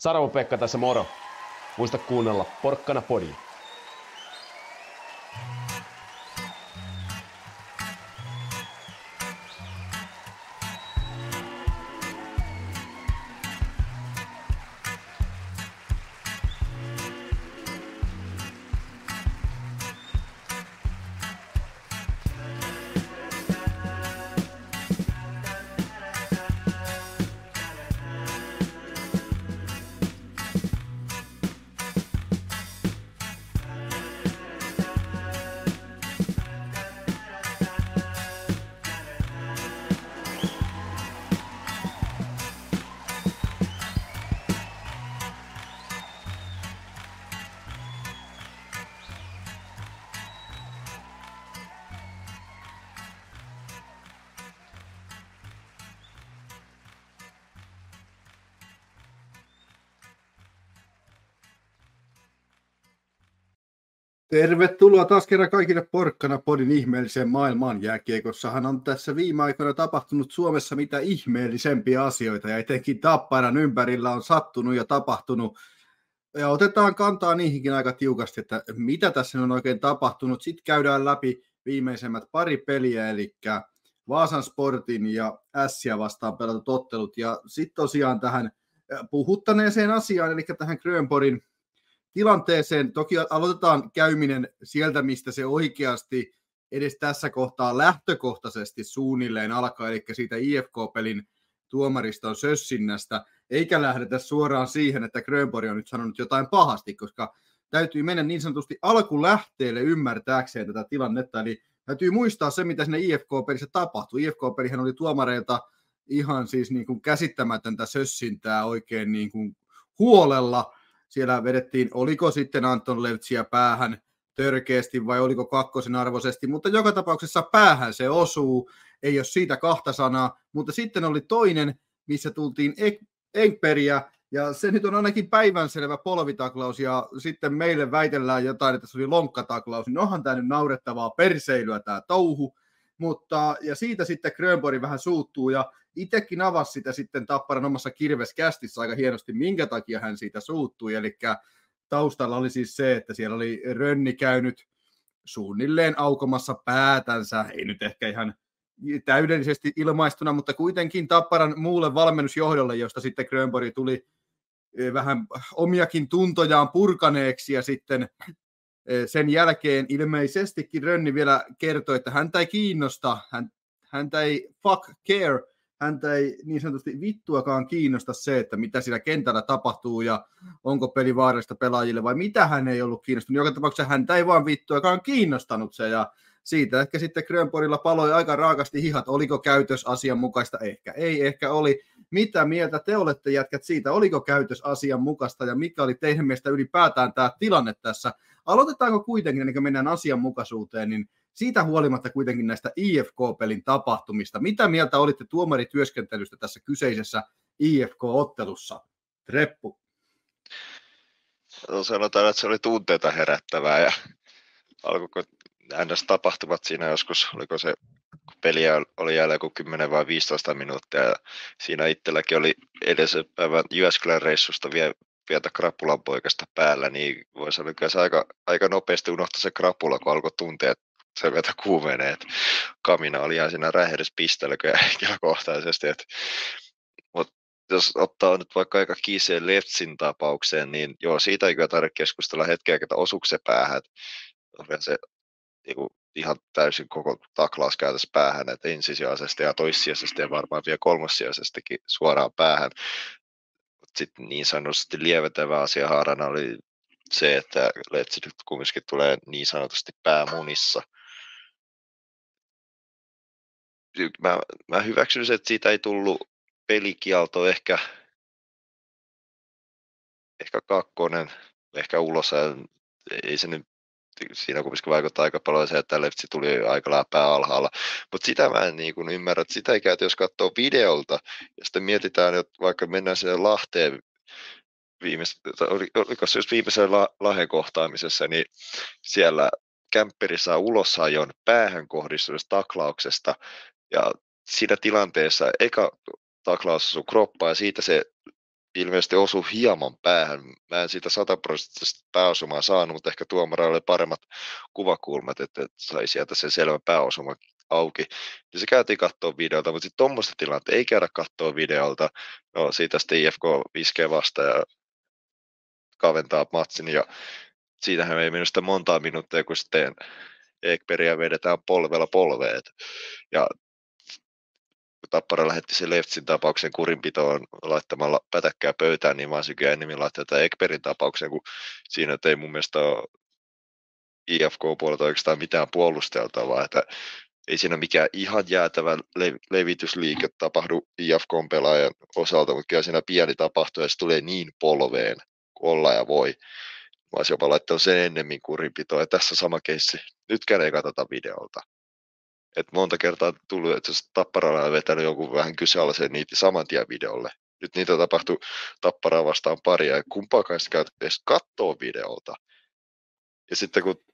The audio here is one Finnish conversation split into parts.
Sarvo Pekka tässä moro. Muista kuunnella Porkkana Podia. Tervetuloa taas kerran kaikille Porkkana Podin ihmeelliseen maailmaan. Jääkiekossahan on tässä viime aikoina tapahtunut Suomessa mitä ihmeellisempiä asioita ja etenkin Tapparan ympärillä on sattunut ja tapahtunut. Ja otetaan kantaa niihinkin aika tiukasti, että mitä tässä on oikein tapahtunut. Sitten käydään läpi viimeisemmät pari peliä, eli Vaasan Sportin ja Ässiä vastaan pelatut ottelut. Ja sitten tosiaan tähän puhuttaneeseen asiaan, eli tähän Grönborin tilanteeseen. Toki aloitetaan käyminen sieltä, mistä se oikeasti edes tässä kohtaa lähtökohtaisesti suunnilleen alkaa, eli siitä IFK-pelin tuomariston sössinnästä, eikä lähdetä suoraan siihen, että Grönborg on nyt sanonut jotain pahasti, koska täytyy mennä niin sanotusti alkulähteelle ymmärtääkseen tätä tilannetta, eli täytyy muistaa se, mitä sinne IFK-pelissä tapahtui. IFK-pelihän oli tuomareilta ihan siis niin kuin käsittämätöntä sössintää oikein niin kuin huolella, siellä vedettiin, oliko sitten Anton Levtsiä päähän törkeästi vai oliko kakkosen arvoisesti, mutta joka tapauksessa päähän se osuu, ei ole siitä kahta sanaa, mutta sitten oli toinen, missä tultiin Engperiä, ja se nyt on ainakin päivänselvä polvitaklaus, ja sitten meille väitellään jotain, että se oli lonkkataklaus, niin onhan tämä nyt naurettavaa perseilyä tämä touhu, mutta, ja siitä sitten Grönborg vähän suuttuu, ja itsekin avasi sitä sitten Tapparan omassa kirveskästissä aika hienosti, minkä takia hän siitä suuttui, eli taustalla oli siis se, että siellä oli Rönni käynyt suunnilleen aukomassa päätänsä, ei nyt ehkä ihan täydellisesti ilmaistuna, mutta kuitenkin Tapparan muulle valmennusjohdolle, josta sitten Grönborg tuli eh, vähän omiakin tuntojaan purkaneeksi ja sitten eh, sen jälkeen ilmeisestikin Rönni vielä kertoi, että häntä ei kiinnosta, hän, häntä ei fuck care häntä ei niin sanotusti vittuakaan kiinnosta se, että mitä siinä kentällä tapahtuu ja onko peli vaarallista pelaajille vai mitä hän ei ollut kiinnostunut. Joka tapauksessa häntä ei vaan vittuakaan kiinnostanut se ja siitä ehkä sitten Grönporilla paloi aika raakasti hihat. Oliko käytös asianmukaista? Ehkä ei, ehkä oli. Mitä mieltä te olette jätkät siitä? Oliko käytös asianmukaista ja mikä oli teidän mielestä ylipäätään tämä tilanne tässä? Aloitetaanko kuitenkin, ennen kuin mennään asianmukaisuuteen, niin siitä huolimatta kuitenkin näistä IFK-pelin tapahtumista. Mitä mieltä olitte tuomarityöskentelystä tässä kyseisessä IFK-ottelussa? Treppu. No sanotaan, että se oli tunteita herättävää ja alkoiko ns. tapahtumat siinä joskus, oliko se kun peliä oli jäljellä kuin 10 vai 15 minuuttia ja siinä itselläkin oli edellisen päivän Jyväskylän reissusta vielä pientä krapulan poikasta päällä, niin voisi olla kyllä se aika, aika nopeasti unohtaa se krapula, kun alkoi tuntea, että se vetä kuumenee, että Kamina oli ihan siinä räjähdyspisteellä henkilökohtaisesti, että mutta jos ottaa nyt vaikka aika kiiseen Leftsin tapaukseen, niin joo, siitä ei kyllä tarvitse keskustella hetkeä, että osuuko se päähän, että se niin ihan täysin koko taklaus käytössä päähän, että ensisijaisesti ja toissijaisesti ja varmaan vielä kolmossijaisestikin suoraan päähän. Sitten niin sanotusti lieventävä asia haarana oli se, että Letsi nyt kumminkin tulee niin sanotusti päämunissa – mä, mä hyväksyn että siitä ei tullut pelikielto, ehkä, ehkä kakkonen, ehkä ulos, ei se nyt siinä kumminkin vaikuttaa aika paljon se, että Leftsi tuli aika läpää alhaalla. Mutta sitä mä en niin ymmärrä, että sitä ikään, että jos katsoo videolta ja sitten mietitään, että vaikka mennään sinne Lahteen viimeis, oliko se just viimeisessä la, Lahden kohtaamisessa, niin siellä kämpperi saa ulosajon päähän kohdistuneesta taklauksesta ja siinä tilanteessa eka taklaus sun kroppaa ja siitä se ilmeisesti osu hieman päähän. Mä en siitä sataprosenttisesti pääosumaa saanut, mutta ehkä tuomarilla oli paremmat kuvakulmat, että, että sai sieltä sen selvä pääosuma auki. Ja se käytiin katsoa videolta, mutta sitten tuommoista tilannetta ei käydä katsoa videolta. No siitä sitten IFK iskee vasta ja kaventaa matsin ja siitähän ei minusta montaa minuuttia, kun sitten Ekperiä vedetään polvella polveet. Ja Tappara lähetti sen Leftsin tapauksen kurinpitoon laittamalla pätäkkää pöytään, niin vaan sekin enemmän laittaa tätä Ekperin tapauksen, kun siinä ei mun mielestä ole IFK-puolelta oikeastaan mitään puolusteltavaa, että ei siinä mikään ihan jäätävä le- levitysliike tapahdu IFK-pelaajan osalta, mutta kyllä siinä pieni tapahtuu ja se tulee niin polveen kuin olla ja voi. Mä olisin jopa laittanut sen ennemmin kurinpitoa ja tässä sama keissi. Nytkään ei katsota videolta. Et monta kertaa tullut, että jos Tapparalla on vetänyt jonkun vähän kyseenalaisen niitä saman tien videolle. Nyt niitä tapahtuu Tapparaa vastaan paria ja kumpaakaan sitä edes kattoo videolta. Ja sitten kun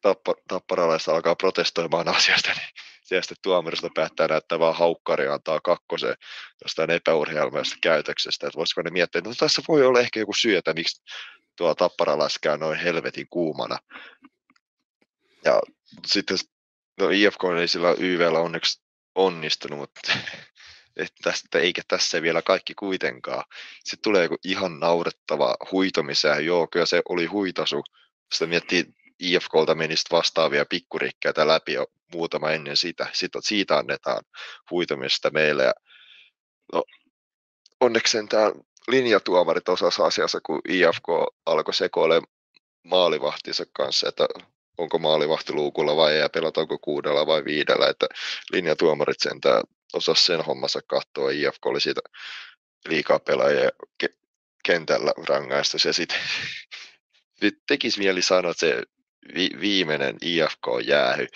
tappa, tapparalaista alkaa protestoimaan asiasta, niin sitten tuomarista päättää näyttää vaan haukkari antaa kakkosen jostain epäurheilmaisesta käytöksestä. Että voisiko ne miettiä, että no, tässä voi olla ehkä joku syy, että miksi tuo tapparalais käy noin helvetin kuumana. Ja sitten no IFK ei sillä YVllä onneksi onnistunut, mutta että tästä, eikä tässä vielä kaikki kuitenkaan. Sitten tulee joku ihan naurettava huitomiseen. Joo, kyllä se oli huitasu. Sitten miettii, IFKlta menisi vastaavia pikkurikkeitä läpi jo muutama ennen sitä. Sitten siitä annetaan huitomista meille. Ja, no, onneksi tämä linjatuomarit osassa asiassa, kun IFK alkoi sekoilemaan maalivahtinsa kanssa, että onko maalivahti luukulla vai ei, ja pelataanko kuudella vai viidellä, että linjatuomarit sentään osas sen hommansa katsoa, IFK oli siitä liikaa pelaajia ke- kentällä rangaistus, ja sitten sit tekisi mieli sanoa, että se vi- viimeinen IFK-jäähy,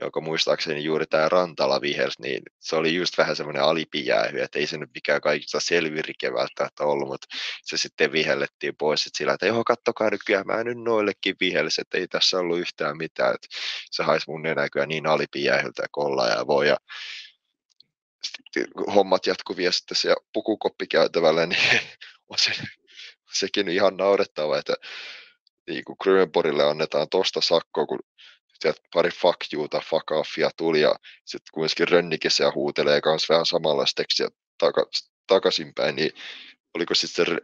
jonka muistaakseni juuri tämä Rantala vihelsi, niin se oli just vähän semmoinen alipijäähy, että ei se nyt mikään kaikista selvirike välttämättä ollut, mutta se sitten vihellettiin pois, että sillä, että joo, kattokaa nyt, kyllä mä nyt noillekin vihelsi, että ei tässä ollut yhtään mitään, että se haisi mun nenäkyä niin alipijäähyltä kolla ja voi, ja sitten hommat jatkuvia sitten siellä pukukoppikäytävällä, niin on se, sekin ihan naurettava, että niin kuin Grönborille annetaan tosta sakkoa, kun sieltä pari fuck youta, fuck offia tuli ja sitten kuitenkin Rönnikessä ja huutelee myös vähän samanlaista tekstiä taka, takaisinpäin, niin oliko sitten se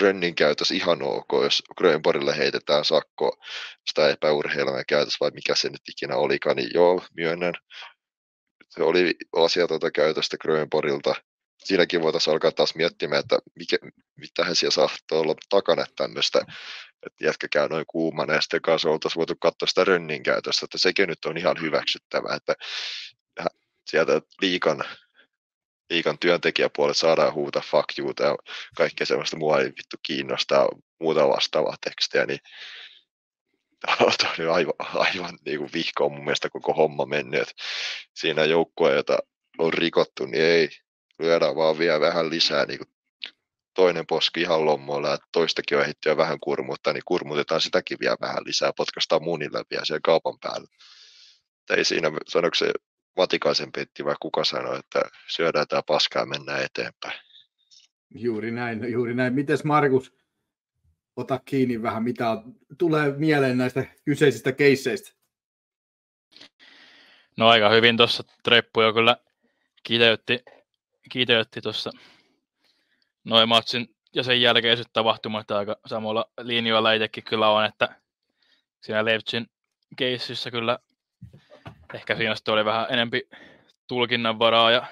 Rönnin käytös ihan ok, jos Grönborille heitetään sakko sitä epäurheilun käytös vai mikä se nyt ikinä olikaan, niin joo, myönnän. Se oli asiatonta käytöstä Grönborilta. Siinäkin voitaisiin alkaa taas miettimään, että mikä, mitähän siellä saattoi olla takana tämmöistä että jätkä käy noin kuumana ja sitten kanssa oltaisiin voitu katsoa sitä rönnin käytöstä, että sekin nyt on ihan hyväksyttävää, että sieltä liikan, liikan työntekijäpuolet saadaan huuta fuck you ja kaikkea sellaista mua ei vittu kiinnostaa muuta vastaavaa tekstiä, niin on aivan, aivan niin kuin vihko on mun mielestä koko homma mennyt, siinä joukkue, jota on rikottu, niin ei, lyödään vaan vielä vähän lisää niin kuin toinen poski ihan lommoilla ja toistakin on ehditty vähän kurmuuttaa, niin kurmutetaan sitäkin vielä vähän lisää, potkastaan munille vielä siellä kaupan päällä. Tai ei siinä, sanoiko se Vatikaisen Petti vai kuka sanoi, että syödään tämä paskaa ja mennään eteenpäin. Juuri näin, juuri näin. Mites Markus, ota kiinni vähän, mitä tulee mieleen näistä kyseisistä keisseistä? No aika hyvin tuossa Treppu jo kyllä kiteytti, kiteytti tuossa noin matsin ja sen jälkeiset tapahtumat aika samalla linjoilla itsekin kyllä on, että siinä Levchin keississä kyllä ehkä siinä oli vähän enempi tulkinnan varaa, ja,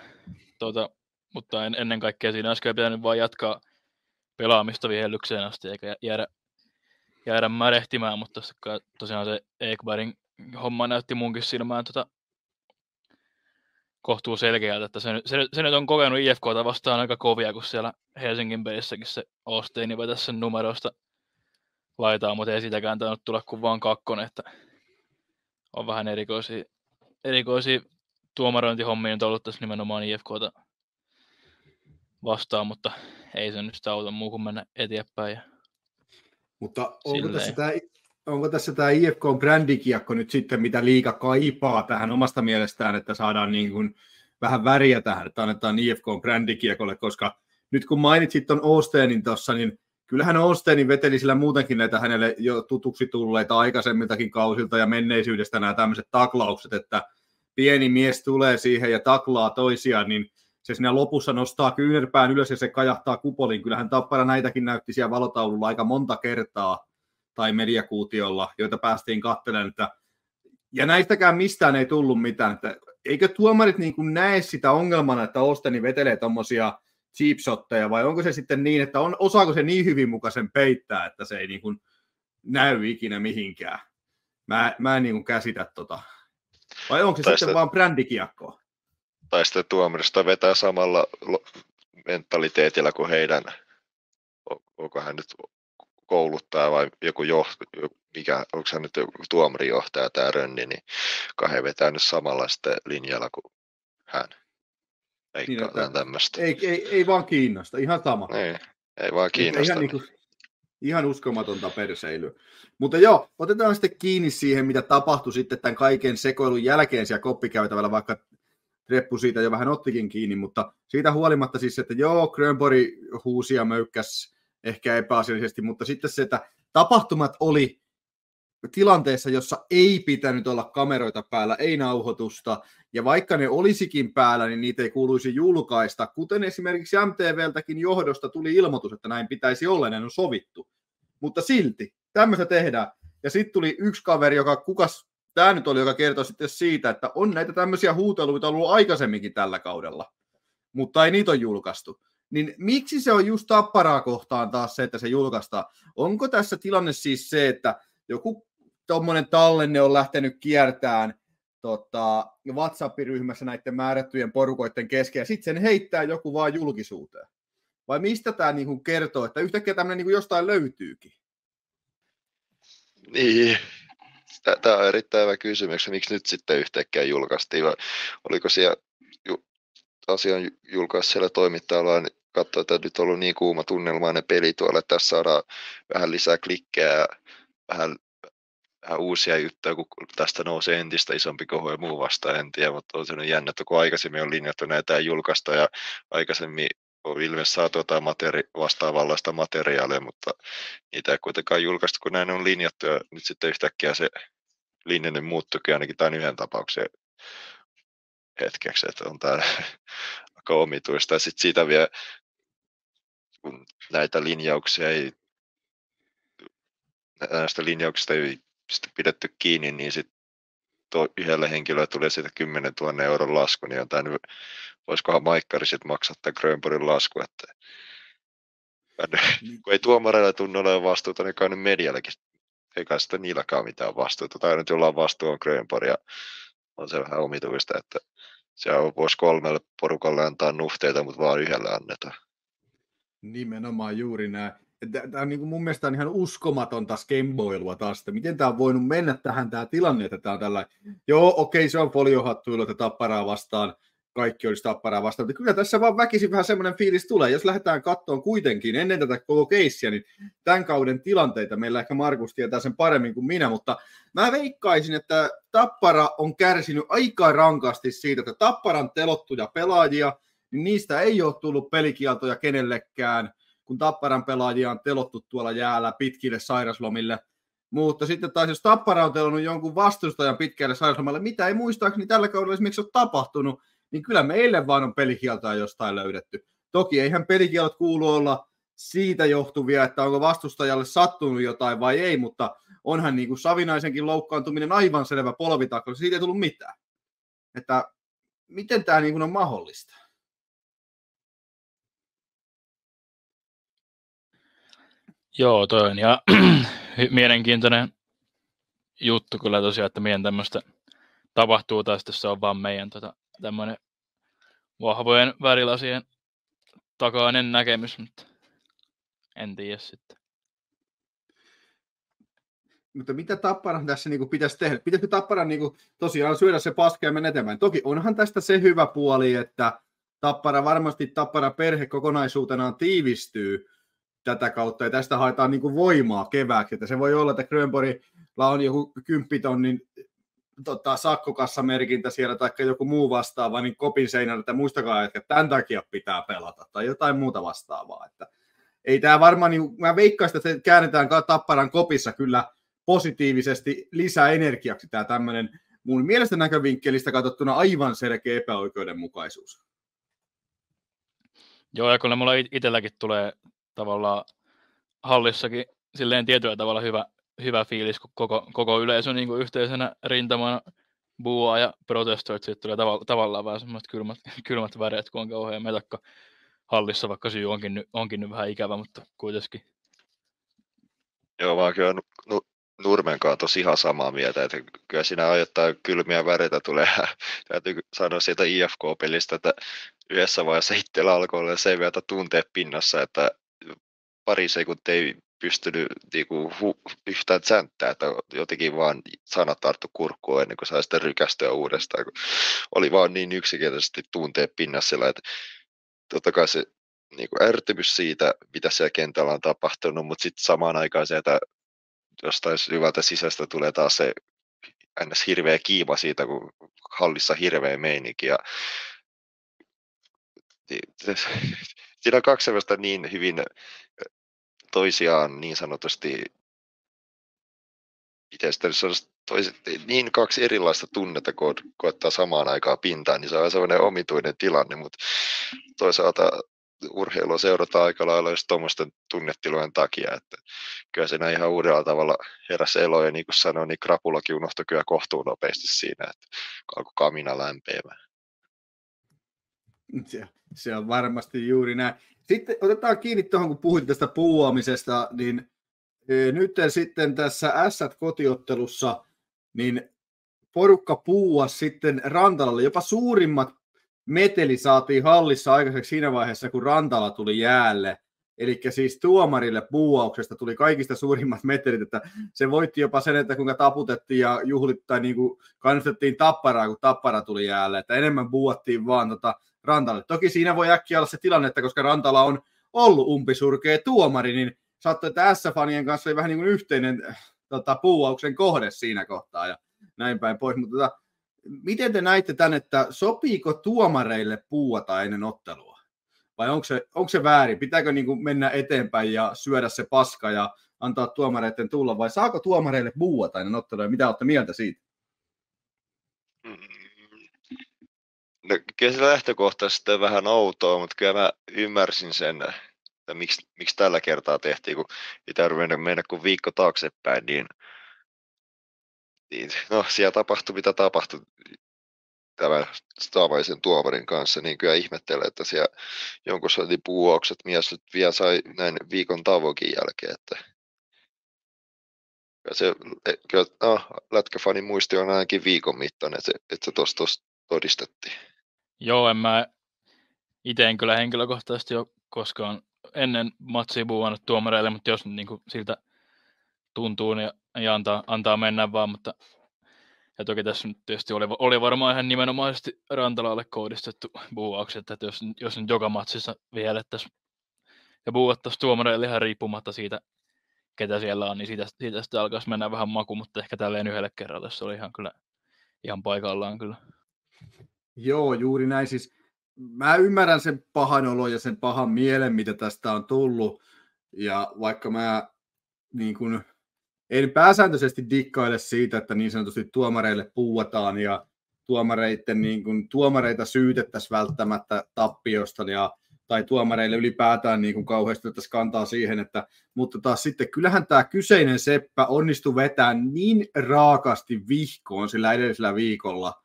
tuota, mutta en, ennen kaikkea siinä olisi pitänyt vain jatkaa pelaamista vihellykseen asti eikä jäädä, jäädä märehtimään, mutta tosiaan se Ekbergin homma näytti munkin silmään tota, kohtuu selkeältä, että se, se, se nyt on kokenut IFKta vastaan aika kovia, kun siellä Helsingin pelissäkin se Osteini vetäisi sen numerosta laitaa, mutta ei sitäkään tainnut tulla kuin vaan kakkonen, että on vähän erikoisia, erikoisia tuomarointihommia nyt ollut tässä nimenomaan IFKta vastaan, mutta ei se nyt sitä auta muu kuin mennä eteenpäin. Mutta onko tässä, tämä, onko tässä tämä IFK brändikiekko nyt sitten, mitä liika kaipaa tähän omasta mielestään, että saadaan niin kuin vähän väriä tähän, että annetaan IFK brändikiekolle, koska nyt kun mainitsit tuon Osteenin tuossa, niin kyllähän Osteenin veteli sillä muutenkin näitä hänelle jo tutuksi tulleita aikaisemmiltakin kausilta ja menneisyydestä nämä tämmöiset taklaukset, että pieni mies tulee siihen ja taklaa toisiaan, niin se siinä lopussa nostaa kyynärpään ylös ja se kajahtaa kupoliin. Kyllähän Tappara näitäkin näytti siellä valotaululla aika monta kertaa tai mediakuutiolla, joita päästiin katselemaan, että ja näistäkään mistään ei tullut mitään. Että eikö tuomarit niin kuin näe sitä ongelmana, että Osteni vetelee tuommoisia cheap shotteja, vai onko se sitten niin, että on, osaako se niin hyvin mukaisen peittää, että se ei niin kuin näy ikinä mihinkään? Mä, mä en niin kuin käsitä tota. Vai onko se tai sitten sitä, vaan brändikiekkoa? Tai sitten tuomarista vetää samalla mentaliteetillä kuin heidän, onko hän nyt kouluttaja vai joku johto, mikä, onko hän nyt joku tuomarijohtaja tämä Rönni, niin kai vetää nyt samalla sitten linjalla kuin hän. Eikä niin, että, tämmöistä. Ei, ei, ei, vaan kiinnosta, ihan sama. Ei, ei vaan kiinnosta. Ihan, niin kuin, ihan uskomatonta perseilyä. Mutta joo, otetaan sitten kiinni siihen, mitä tapahtui sitten tämän kaiken sekoilun jälkeen siellä koppikäytävällä, vaikka Reppu siitä jo vähän ottikin kiinni, mutta siitä huolimatta siis, että joo, Grönbori huusi ja möykkäs ehkä epäasiallisesti, mutta sitten se, että tapahtumat oli tilanteessa, jossa ei pitänyt olla kameroita päällä, ei nauhoitusta, ja vaikka ne olisikin päällä, niin niitä ei kuuluisi julkaista, kuten esimerkiksi MTVltäkin johdosta tuli ilmoitus, että näin pitäisi olla, näin on sovittu. Mutta silti, tämmöistä tehdään. Ja sitten tuli yksi kaveri, joka, kukas tämä nyt oli, joka kertoi sitten siitä, että on näitä tämmöisiä huuteluita ollut aikaisemminkin tällä kaudella, mutta ei niitä ole julkaistu niin miksi se on just tapparaa kohtaan taas se, että se julkaistaan? Onko tässä tilanne siis se, että joku tuommoinen tallenne on lähtenyt kiertään tota, WhatsApp-ryhmässä näiden määrättyjen porukoiden kesken, ja sitten sen heittää joku vaan julkisuuteen? Vai mistä tämä niinku kertoo, että yhtäkkiä tämmöinen niinku jostain löytyykin? Niin, tämä on erittäin hyvä kysymys. Miksi nyt sitten yhtäkkiä julkaistiin? Vai oliko siellä asian julkaisi siellä toimittajalla katsoa, että nyt on ollut niin kuuma tunnelmainen peli tuolla, että tässä saadaan vähän lisää klikkejä ja vähän, vähän uusia juttuja, kun tästä nousee entistä isompi kohu ja muu vasta, en tiedä, mutta on sellainen jännä, että kun aikaisemmin on linjattu näitä julkaista ja aikaisemmin on ilmeisesti saatu jotain materi- vastaavanlaista materiaalia, mutta niitä ei kuitenkaan julkaistu, kun näin on linjattu ja nyt sitten yhtäkkiä se linjanne muuttuikin ainakin tämän yhden tapauksen hetkeksi, että on tämä aika omituista. Ja sitten siitä vielä kun näitä linjauksia ei, näistä linjauksista ei pidetty kiinni, niin sitten yhdelle henkilölle tulee siitä 10 000 euron lasku, niin tämä nyt, voisikohan Maikkari sitten maksaa tämän Grönborgin lasku, että niin. kun ei tuomareilla tunnu olevan vastuuta, niin kai nyt mediallekin, eikä sitä niilläkään mitään vastuuta, tai nyt jollain vastuu on Grönborg, ja on se vähän omituista, että siellä voisi kolmelle porukalle antaa nuhteita, mutta vaan yhdelle annetaan. Nimenomaan juuri näin. Tämä on niin mun mielestä on ihan uskomatonta skemboilua taas, että miten tämä on voinut mennä tähän tämä tilanne, että tämä on tällä, joo okei se on foliohattuilu, että tapparaa vastaan, kaikki olisi tapparaa vastaan, mutta kyllä tässä vaan väkisin vähän semmoinen fiilis tulee, jos lähdetään kattoon kuitenkin ennen tätä koko keissiä, niin tämän kauden tilanteita meillä ehkä Markus tietää sen paremmin kuin minä, mutta mä veikkaisin, että Tappara on kärsinyt aika rankasti siitä, että Tapparan telottuja pelaajia, niin niistä ei ole tullut pelikieltoja kenellekään, kun Tapparan pelaajia on telottu tuolla jäällä pitkille sairaslomille. Mutta sitten taas jos Tappara on telonnut jonkun vastustajan pitkälle sairaslomalle, mitä ei muistaakseni tällä kaudella esimerkiksi ole tapahtunut, niin kyllä meille vaan on pelikieltoja jostain löydetty. Toki eihän pelikielot kuulu olla siitä johtuvia, että onko vastustajalle sattunut jotain vai ei, mutta onhan niin kuin Savinaisenkin loukkaantuminen aivan selvä polvitakko, siitä ei tullut mitään. Että miten tämä niin kuin on mahdollista? Joo, toi on ja mielenkiintoinen juttu kyllä tosiaan, että meidän tämmöistä tapahtuu tästä, se on vaan meidän tota, tämmöinen vahvojen värilasien takainen näkemys, mutta en tiedä sitten. Mutta mitä Tapparan tässä niin kuin pitäisi tehdä? Pitäisikö Tapparan niin kuin, tosiaan syödä se paska ja mennä eteenpäin? Toki onhan tästä se hyvä puoli, että Tappara varmasti Tappara perhe kokonaisuutenaan tiivistyy tätä kautta, ja tästä haetaan niin kuin voimaa kevääksi, että se voi olla, että Grönborgilla on joku kymppitonnin tota, sakkokassamerkintä siellä tai joku muu vastaava, niin kopin seinällä, että muistakaa, että tämän takia pitää pelata tai jotain muuta vastaavaa. Että ei tämä varmaan, niin, mä veikkaan, että se käännetään Tapparan kopissa kyllä positiivisesti lisää energiaksi tämä tämmöinen mun mielestä näkövinkkelistä katsottuna aivan selkeä epäoikeudenmukaisuus. Joo, ja kyllä mulla itselläkin tulee tavallaan hallissakin silleen tietyllä tavalla hyvä, hyvä fiilis, kun koko, koko yleisö niin kuin yhteisenä rintamana buuaa ja protestoi, että tulee tavalla, tavallaan vähän semmoiset kylmät, kylmät väreet, kun on kauhean metakka hallissa, vaikka syy onkin, onkin nyt vähän ikävä, mutta kuitenkin. Joo, mä oon kyllä Nurmen kanssa tosi ihan samaa mieltä, että kyllä siinä ajoittaa kylmiä väreitä tulee. Täytyy sanoa siitä IFK-pelistä, että yhdessä vaiheessa itsellä alkoi olla sen verran tunteet pinnassa, että pari sekuntia ei pystynyt niinku, hu, yhtään tsänttää, että jotenkin vaan sanat tarttu kurkkuun ennen kuin sai sitten rykästyä uudestaan. Kun oli vaan niin yksinkertaisesti tunteet pinnassa, että totta kai se niin kuin ärtymys siitä, mitä siellä kentällä on tapahtunut, mutta sitten samaan aikaan sieltä jostain syvältä sisästä tulee taas se ns. hirveä kiiva siitä, kun hallissa hirveä meininki. Ja siinä on kaksi sellaista niin hyvin toisiaan niin sanotusti miten sitä toiset, niin kaksi erilaista tunnetta, kun koettaa samaan aikaan pintaan, niin se on sellainen omituinen tilanne, mutta toisaalta urheilua seurataan aika lailla just tuommoisten tunnetilojen takia, että kyllä siinä ihan uudella tavalla heräsi elo, ja niin kuin sanoin, niin krapulakin unohtui kyllä kohtuun nopeasti siinä, että alkoi kamina lämpeämään. Se, se on varmasti juuri näin. Sitten otetaan kiinni tuohon, kun puhuit tästä puuaamisesta, niin e, nyt sitten tässä S-kotiottelussa, niin porukka puua sitten Rantalalle, jopa suurimmat meteli saatiin hallissa aikaiseksi siinä vaiheessa, kun Rantala tuli jäälle. Eli siis tuomarille puuauksesta tuli kaikista suurimmat metelit, että se voitti jopa sen, että kuinka taputettiin ja juhlittain niin kuin kannustettiin tapparaa, kun tappara tuli jäälle, että enemmän puuattiin vaan tota Rantalle. Toki siinä voi äkkiä olla se tilanne, että koska Rantala on ollut umpisurkea tuomari, niin saattoi, että S-fanien kanssa oli vähän niin kuin yhteinen tota, puuauksen kohde siinä kohtaa ja näin päin pois, mutta tota, miten te näitte tämän, että sopiiko tuomareille puuata ennen ottelua? Vai onko se, onko se väärin? Pitääkö niin kuin mennä eteenpäin ja syödä se paska ja antaa tuomareiden tulla? Vai saako tuomareille puuata ennen ottelua? Mitä olette mieltä siitä? Mm. No, kyllä se lähtökohtaisesti vähän outoa, mutta kyllä mä ymmärsin sen, että miksi, miksi tällä kertaa tehtiin, kun ei tarvinnut mennä kuin viikko taaksepäin, niin niin, no siellä tapahtui mitä tapahtui tämän Stavaisen tuomarin kanssa, niin kyllä ihmettelee, että siellä jonkun soitin puuaukset mies nyt vielä sai näin viikon tavokin jälkeen, että kyllä se, e, kyllä, no, lätkäfanin muisti on ainakin viikon mittainen, että se, että se tuossa todistettiin. Joo, en mä itse en kyllä henkilökohtaisesti ole koskaan ennen matsia puhunut tuomareille, mutta jos niin kuin siltä tuntuu, niin ja antaa, antaa mennä vaan, mutta ja toki tässä nyt tietysti oli, oli varmaan ihan nimenomaisesti Rantalalle kohdistettu buuaukset, että jos, jos nyt joka matsissa vihellettäisiin ja buuattaisiin tuomareille ihan riippumatta siitä, ketä siellä on, niin siitä, siitä sitten alkaisi mennä vähän maku, mutta ehkä tälleen yhdelle kerralle se oli ihan kyllä ihan paikallaan kyllä. Joo, juuri näin. Siis mä ymmärrän sen pahan olo ja sen pahan mielen, mitä tästä on tullut. Ja vaikka mä niin kun, en pääsääntöisesti dikkaile siitä, että niin sanotusti tuomareille puuataan ja tuomareiden, niin kun, tuomareita syytettäisiin välttämättä tappiosta ja, tai tuomareille ylipäätään niin kuin kauheasti otettaisiin kantaa siihen, että, mutta taas sitten kyllähän tämä kyseinen Seppä onnistui vetämään niin raakasti vihkoon sillä edellisellä viikolla,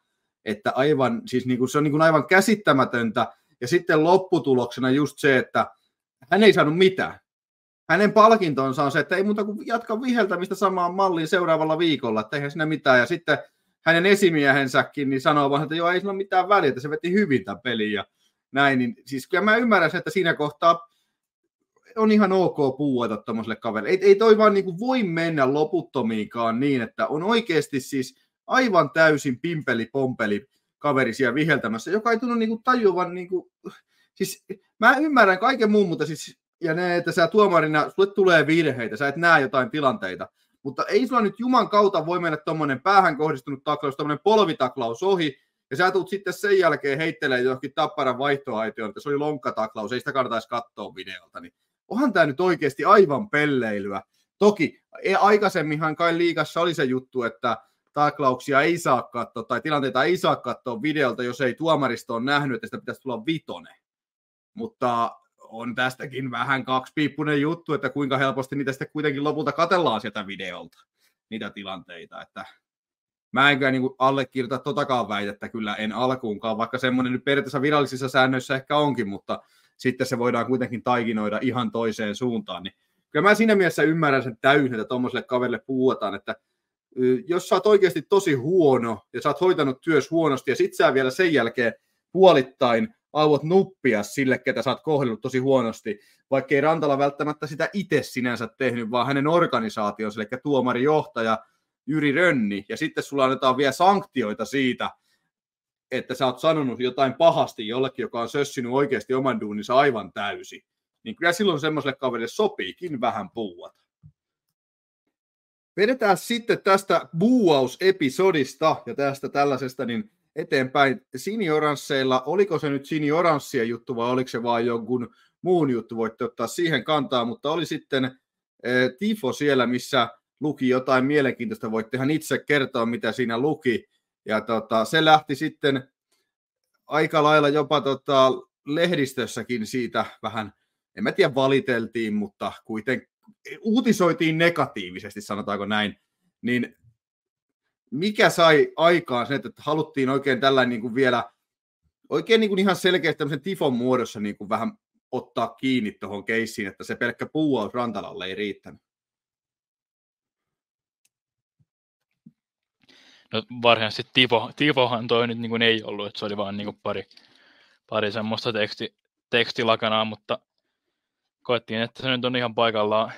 että aivan, siis niin kuin, se on niin kuin aivan käsittämätöntä. Ja sitten lopputuloksena just se, että hän ei saanut mitään. Hänen palkintonsa on se, että ei muuta kuin jatka viheltämistä samaan malliin seuraavalla viikolla, että eihän siinä mitään. Ja sitten hänen esimiehensäkin niin sanoo vaan, että joo, ei sillä ole mitään väliä, että se veti hyvin tämän pelin ja näin. Niin, siis kyllä mä ymmärrän että siinä kohtaa on ihan ok puuata tuommoiselle kaverille. Ei, ei toi vaan niin kuin voi mennä loputtomiinkaan niin, että on oikeasti siis – aivan täysin pimpeli pompeli kaveri siellä viheltämässä, joka ei tunnu niinku tajuvan, niinku, siis mä ymmärrän kaiken muun, mutta siis, ja ne, että sä tuomarina, sulle tulee virheitä, sä et näe jotain tilanteita, mutta ei sulla nyt juman kautta voi mennä tuommoinen päähän kohdistunut taklaus, tuommoinen polvitaklaus ohi, ja sä tulet sitten sen jälkeen heittelee johonkin tapparan vaihtoaitioon, että se oli lonkkataklaus, ei sitä kannattaisi katsoa videolta, niin onhan tämä nyt oikeasti aivan pelleilyä. Toki e, aikaisemminhan kai liikassa oli se juttu, että taklauksia ei saa katsoa tai tilanteita ei saa katsoa videolta, jos ei tuomaristo ole nähnyt, että sitä pitäisi tulla vitone. Mutta on tästäkin vähän kaksipiippunen juttu, että kuinka helposti niitä sitten kuitenkin lopulta katellaan sieltä videolta, niitä tilanteita. Että mä en kyllä niin allekirjoita totakaan väitettä kyllä en alkuunkaan, vaikka semmoinen nyt periaatteessa virallisissa säännöissä ehkä onkin, mutta sitten se voidaan kuitenkin taikinoida ihan toiseen suuntaan. Niin kyllä mä siinä mielessä ymmärrän sen täysin, että tuommoiselle kaverille puhutaan, että jos sä oot oikeasti tosi huono ja sä oot hoitanut työs huonosti ja sit sä vielä sen jälkeen puolittain aivot nuppia sille, ketä sä oot kohdellut tosi huonosti, vaikka ei Rantala välttämättä sitä itse sinänsä tehnyt, vaan hänen organisaationsa, eli tuomarijohtaja Jyri Rönni, ja sitten sulla annetaan vielä sanktioita siitä, että sä oot sanonut jotain pahasti jollekin, joka on sössinyt oikeasti oman duuninsa aivan täysin, niin kyllä silloin semmoiselle kaverille sopiikin vähän puuata. Vedetään sitten tästä buuausepisodista ja tästä tällaisesta niin eteenpäin. Sinioransseilla, oliko se nyt sinioranssien juttu vai oliko se vain jonkun muun juttu, voitte ottaa siihen kantaa, mutta oli sitten eh, Tifo siellä, missä luki jotain mielenkiintoista, voitte ihan itse kertoa, mitä siinä luki. Ja tota, se lähti sitten aika lailla jopa tota, lehdistössäkin siitä vähän, en mä tiedä valiteltiin, mutta kuitenkin uutisoitiin negatiivisesti, sanotaanko näin, niin mikä sai aikaan sen, että haluttiin oikein tällainen niin kuin vielä, oikein niin kuin ihan selkeästi tämmöisen tifon muodossa niin kuin vähän ottaa kiinni tuohon keissiin, että se pelkkä puuaus Rantalalle ei riittänyt? No varsinaisesti Tifo, Tifohan toi nyt niin kuin ei ollut, että se oli vaan niin kuin pari, pari semmoista teksti, tekstilakanaa, mutta koettiin, että se nyt on ihan paikallaan,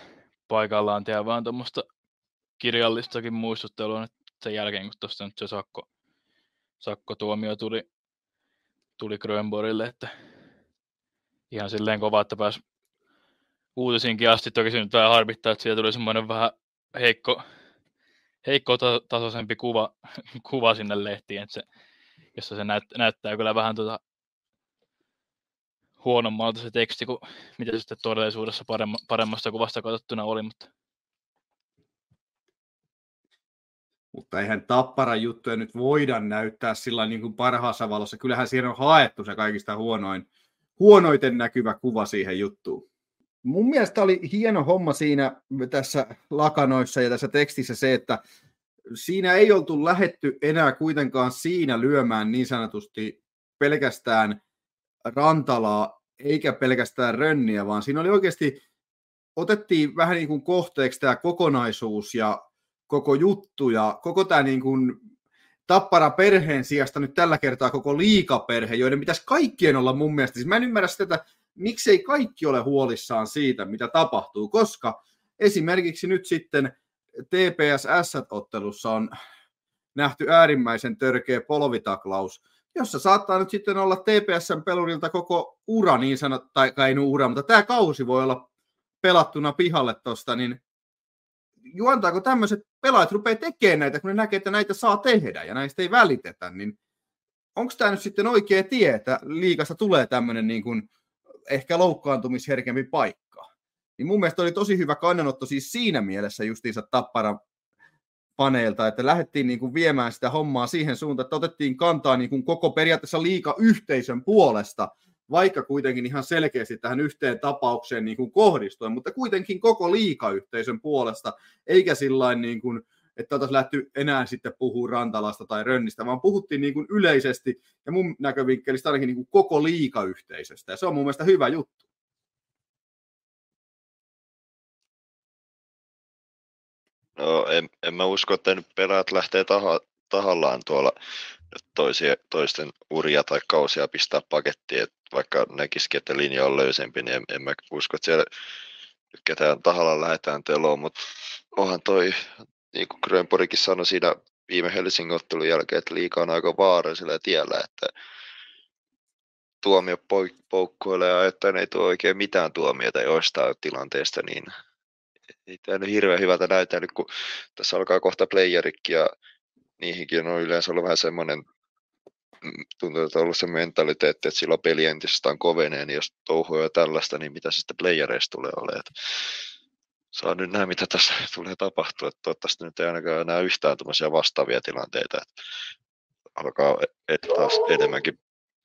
paikallaan tehdä vaan tuommoista kirjallistakin muistuttelua että sen jälkeen, kun tuosta nyt se sakko, sakkotuomio tuli, tuli Grönborille, että ihan silleen kova, että pääsi uutisinkin asti. Toki se nyt vähän harmittaa, että siitä tuli semmoinen vähän heikko, heikko tasoisempi kuva, kuva sinne lehtiin, että se, jossa se näyt, näyttää kyllä vähän tuota huonommalta se teksti kuin mitä se sitten todellisuudessa paremma, paremmasta kuvasta katsottuna oli, mutta Mutta eihän tappara juttuja nyt voida näyttää sillä niin kuin parhaassa valossa. Kyllähän siihen on haettu se kaikista huonoin, huonoiten näkyvä kuva siihen juttuun. Mun mielestä oli hieno homma siinä tässä lakanoissa ja tässä tekstissä se, että siinä ei oltu lähetty enää kuitenkaan siinä lyömään niin sanotusti pelkästään Rantalaa eikä pelkästään Rönniä, vaan siinä oli oikeasti, otettiin vähän niin kuin kohteeksi tämä kokonaisuus ja koko juttu ja koko tämä niin kuin tappara perheen sijasta nyt tällä kertaa koko liikaperhe, joiden pitäisi kaikkien olla mun mielestä. Siis mä en ymmärrä sitä, että miksei kaikki ole huolissaan siitä, mitä tapahtuu, koska esimerkiksi nyt sitten TPS-ottelussa on nähty äärimmäisen törkeä polvitaklaus, jossa saattaa nyt sitten olla TPSn pelurilta koko ura niin sanot, tai ei ura, mutta tämä kausi voi olla pelattuna pihalle tuosta, niin juontaako tämmöiset pelaajat rupeaa tekemään näitä, kun ne näkee, että näitä saa tehdä ja näistä ei välitetä, niin onko tämä nyt sitten oikea tie, että liikasta tulee tämmöinen niin kuin ehkä loukkaantumisherkempi paikka? Niin mun mielestä oli tosi hyvä kannanotto siis siinä mielessä justiinsa Tappara paneelta, että lähdettiin niin kuin viemään sitä hommaa siihen suuntaan, että otettiin kantaa niin kuin koko periaatteessa liika yhteisön puolesta, vaikka kuitenkin ihan selkeästi tähän yhteen tapaukseen niin kuin kohdistuen, mutta kuitenkin koko liikayhteisön puolesta, eikä sillä niin kuin, että oltaisiin lähty enää sitten puhua Rantalasta tai Rönnistä, vaan puhuttiin niin kuin yleisesti ja mun näkövinkkelistä ainakin niin kuin koko liikayhteisöstä, ja se on mun mielestä hyvä juttu. No, en, en mä usko, että nyt pelaat lähtee taha, tahallaan tuolla toisia, toisten uria tai kausia pistää pakettiin, että vaikka näkisikin, että linja on löysempi, niin en, en mä usko, että siellä ketään tahalla lähdetään teloon, mutta onhan toi, niin kuin Grönporikin sanoi siinä viime Helsingin ottelun jälkeen, että liika on aika vaarallisella tiellä, että tuomio poukkoilee ja että ei tuo oikein mitään tuomiota joistain tilanteesta, niin ei tämä nyt hirveän hyvältä näytä nyt, kun tässä alkaa kohta playerikki ja niihinkin on yleensä ollut vähän semmoinen, mm, tuntuu, että on ollut se mentaliteetti, että silloin peli entisestään kovenee, niin jos touhuu jo tällaista, niin mitä sitten playereista tulee olemaan. Saa nyt nähdä, mitä tässä tulee tapahtua. Että toivottavasti nyt ei ainakaan enää yhtään vastaavia tilanteita, että alkaa et taas enemmänkin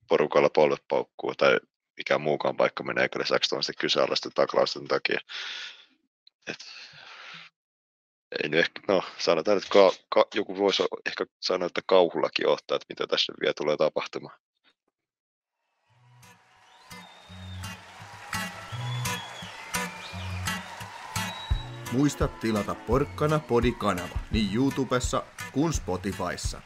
porukalla polvet paukkuu tai mikä muukaan paikka menee lisäksi tuollaisten kyseenalaisten taklausten takia. Et, ei nyt ehkä, no sanotaan, että ka, ka, joku voisi ehkä sanoa, että kauhullakin ottaa, että mitä tässä vielä tulee tapahtumaan. Muista tilata Porkkana Podi-kanava niin YouTubessa kuin Spotifyssa,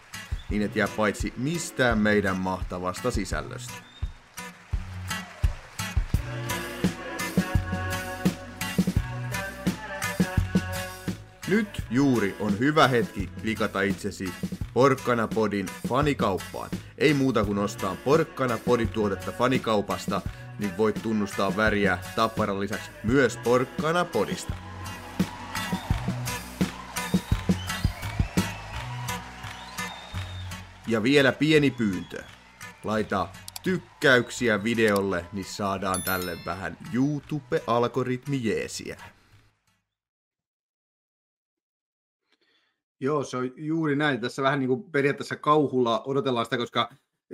niin et jää paitsi mistään meidän mahtavasta sisällöstä. Nyt juuri on hyvä hetki klikata itsesi Porkkana Podin fanikauppaan. Ei muuta kuin ostaa Porkkana Podituotetta fanikaupasta, niin voit tunnustaa väriä Tapparan lisäksi myös Porkkana Podista. Ja vielä pieni pyyntö. Laita tykkäyksiä videolle, niin saadaan tälle vähän YouTube-algoritmi jeesiä. Joo, se on juuri näin. Tässä vähän niin kuin periaatteessa kauhulla odotellaan sitä, koska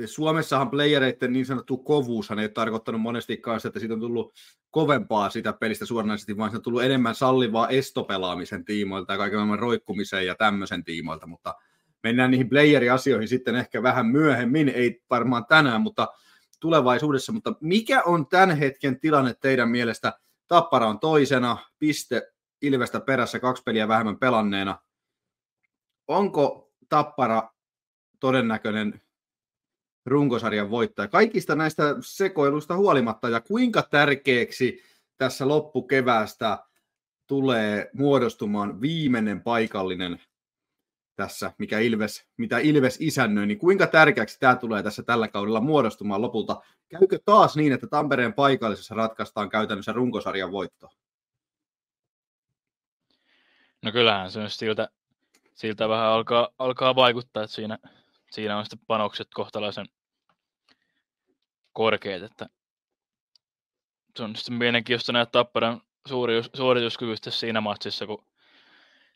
Suomessahan playereiden niin sanottu kovuushan ei ole tarkoittanut monestikaan sitä, että siitä on tullut kovempaa sitä pelistä suoranaisesti, vaan se on tullut enemmän sallivaa estopelaamisen tiimoilta ja kaiken maailman roikkumisen ja tämmöisen tiimoilta, mutta mennään niihin playeri-asioihin sitten ehkä vähän myöhemmin, ei varmaan tänään, mutta tulevaisuudessa. Mutta mikä on tämän hetken tilanne teidän mielestä? Tappara on toisena, piste Ilvestä perässä, kaksi peliä vähemmän pelanneena. Onko Tappara todennäköinen runkosarjan voittaja kaikista näistä sekoiluista huolimatta ja kuinka tärkeäksi tässä loppukeväästä tulee muodostumaan viimeinen paikallinen tässä, mikä Ilves, mitä Ilves isännöi, niin kuinka tärkeäksi tämä tulee tässä tällä kaudella muodostumaan lopulta? Käykö taas niin, että Tampereen paikallisessa ratkaistaan käytännössä runkosarjan voitto? No kyllähän se on siltä, siltä vähän alkaa, alkaa vaikuttaa, että siinä, siinä on sitten panokset kohtalaisen korkeat, että se on sitten mielenkiintoista nähdä Tapparan suorituskyvystä siinä matsissa, kun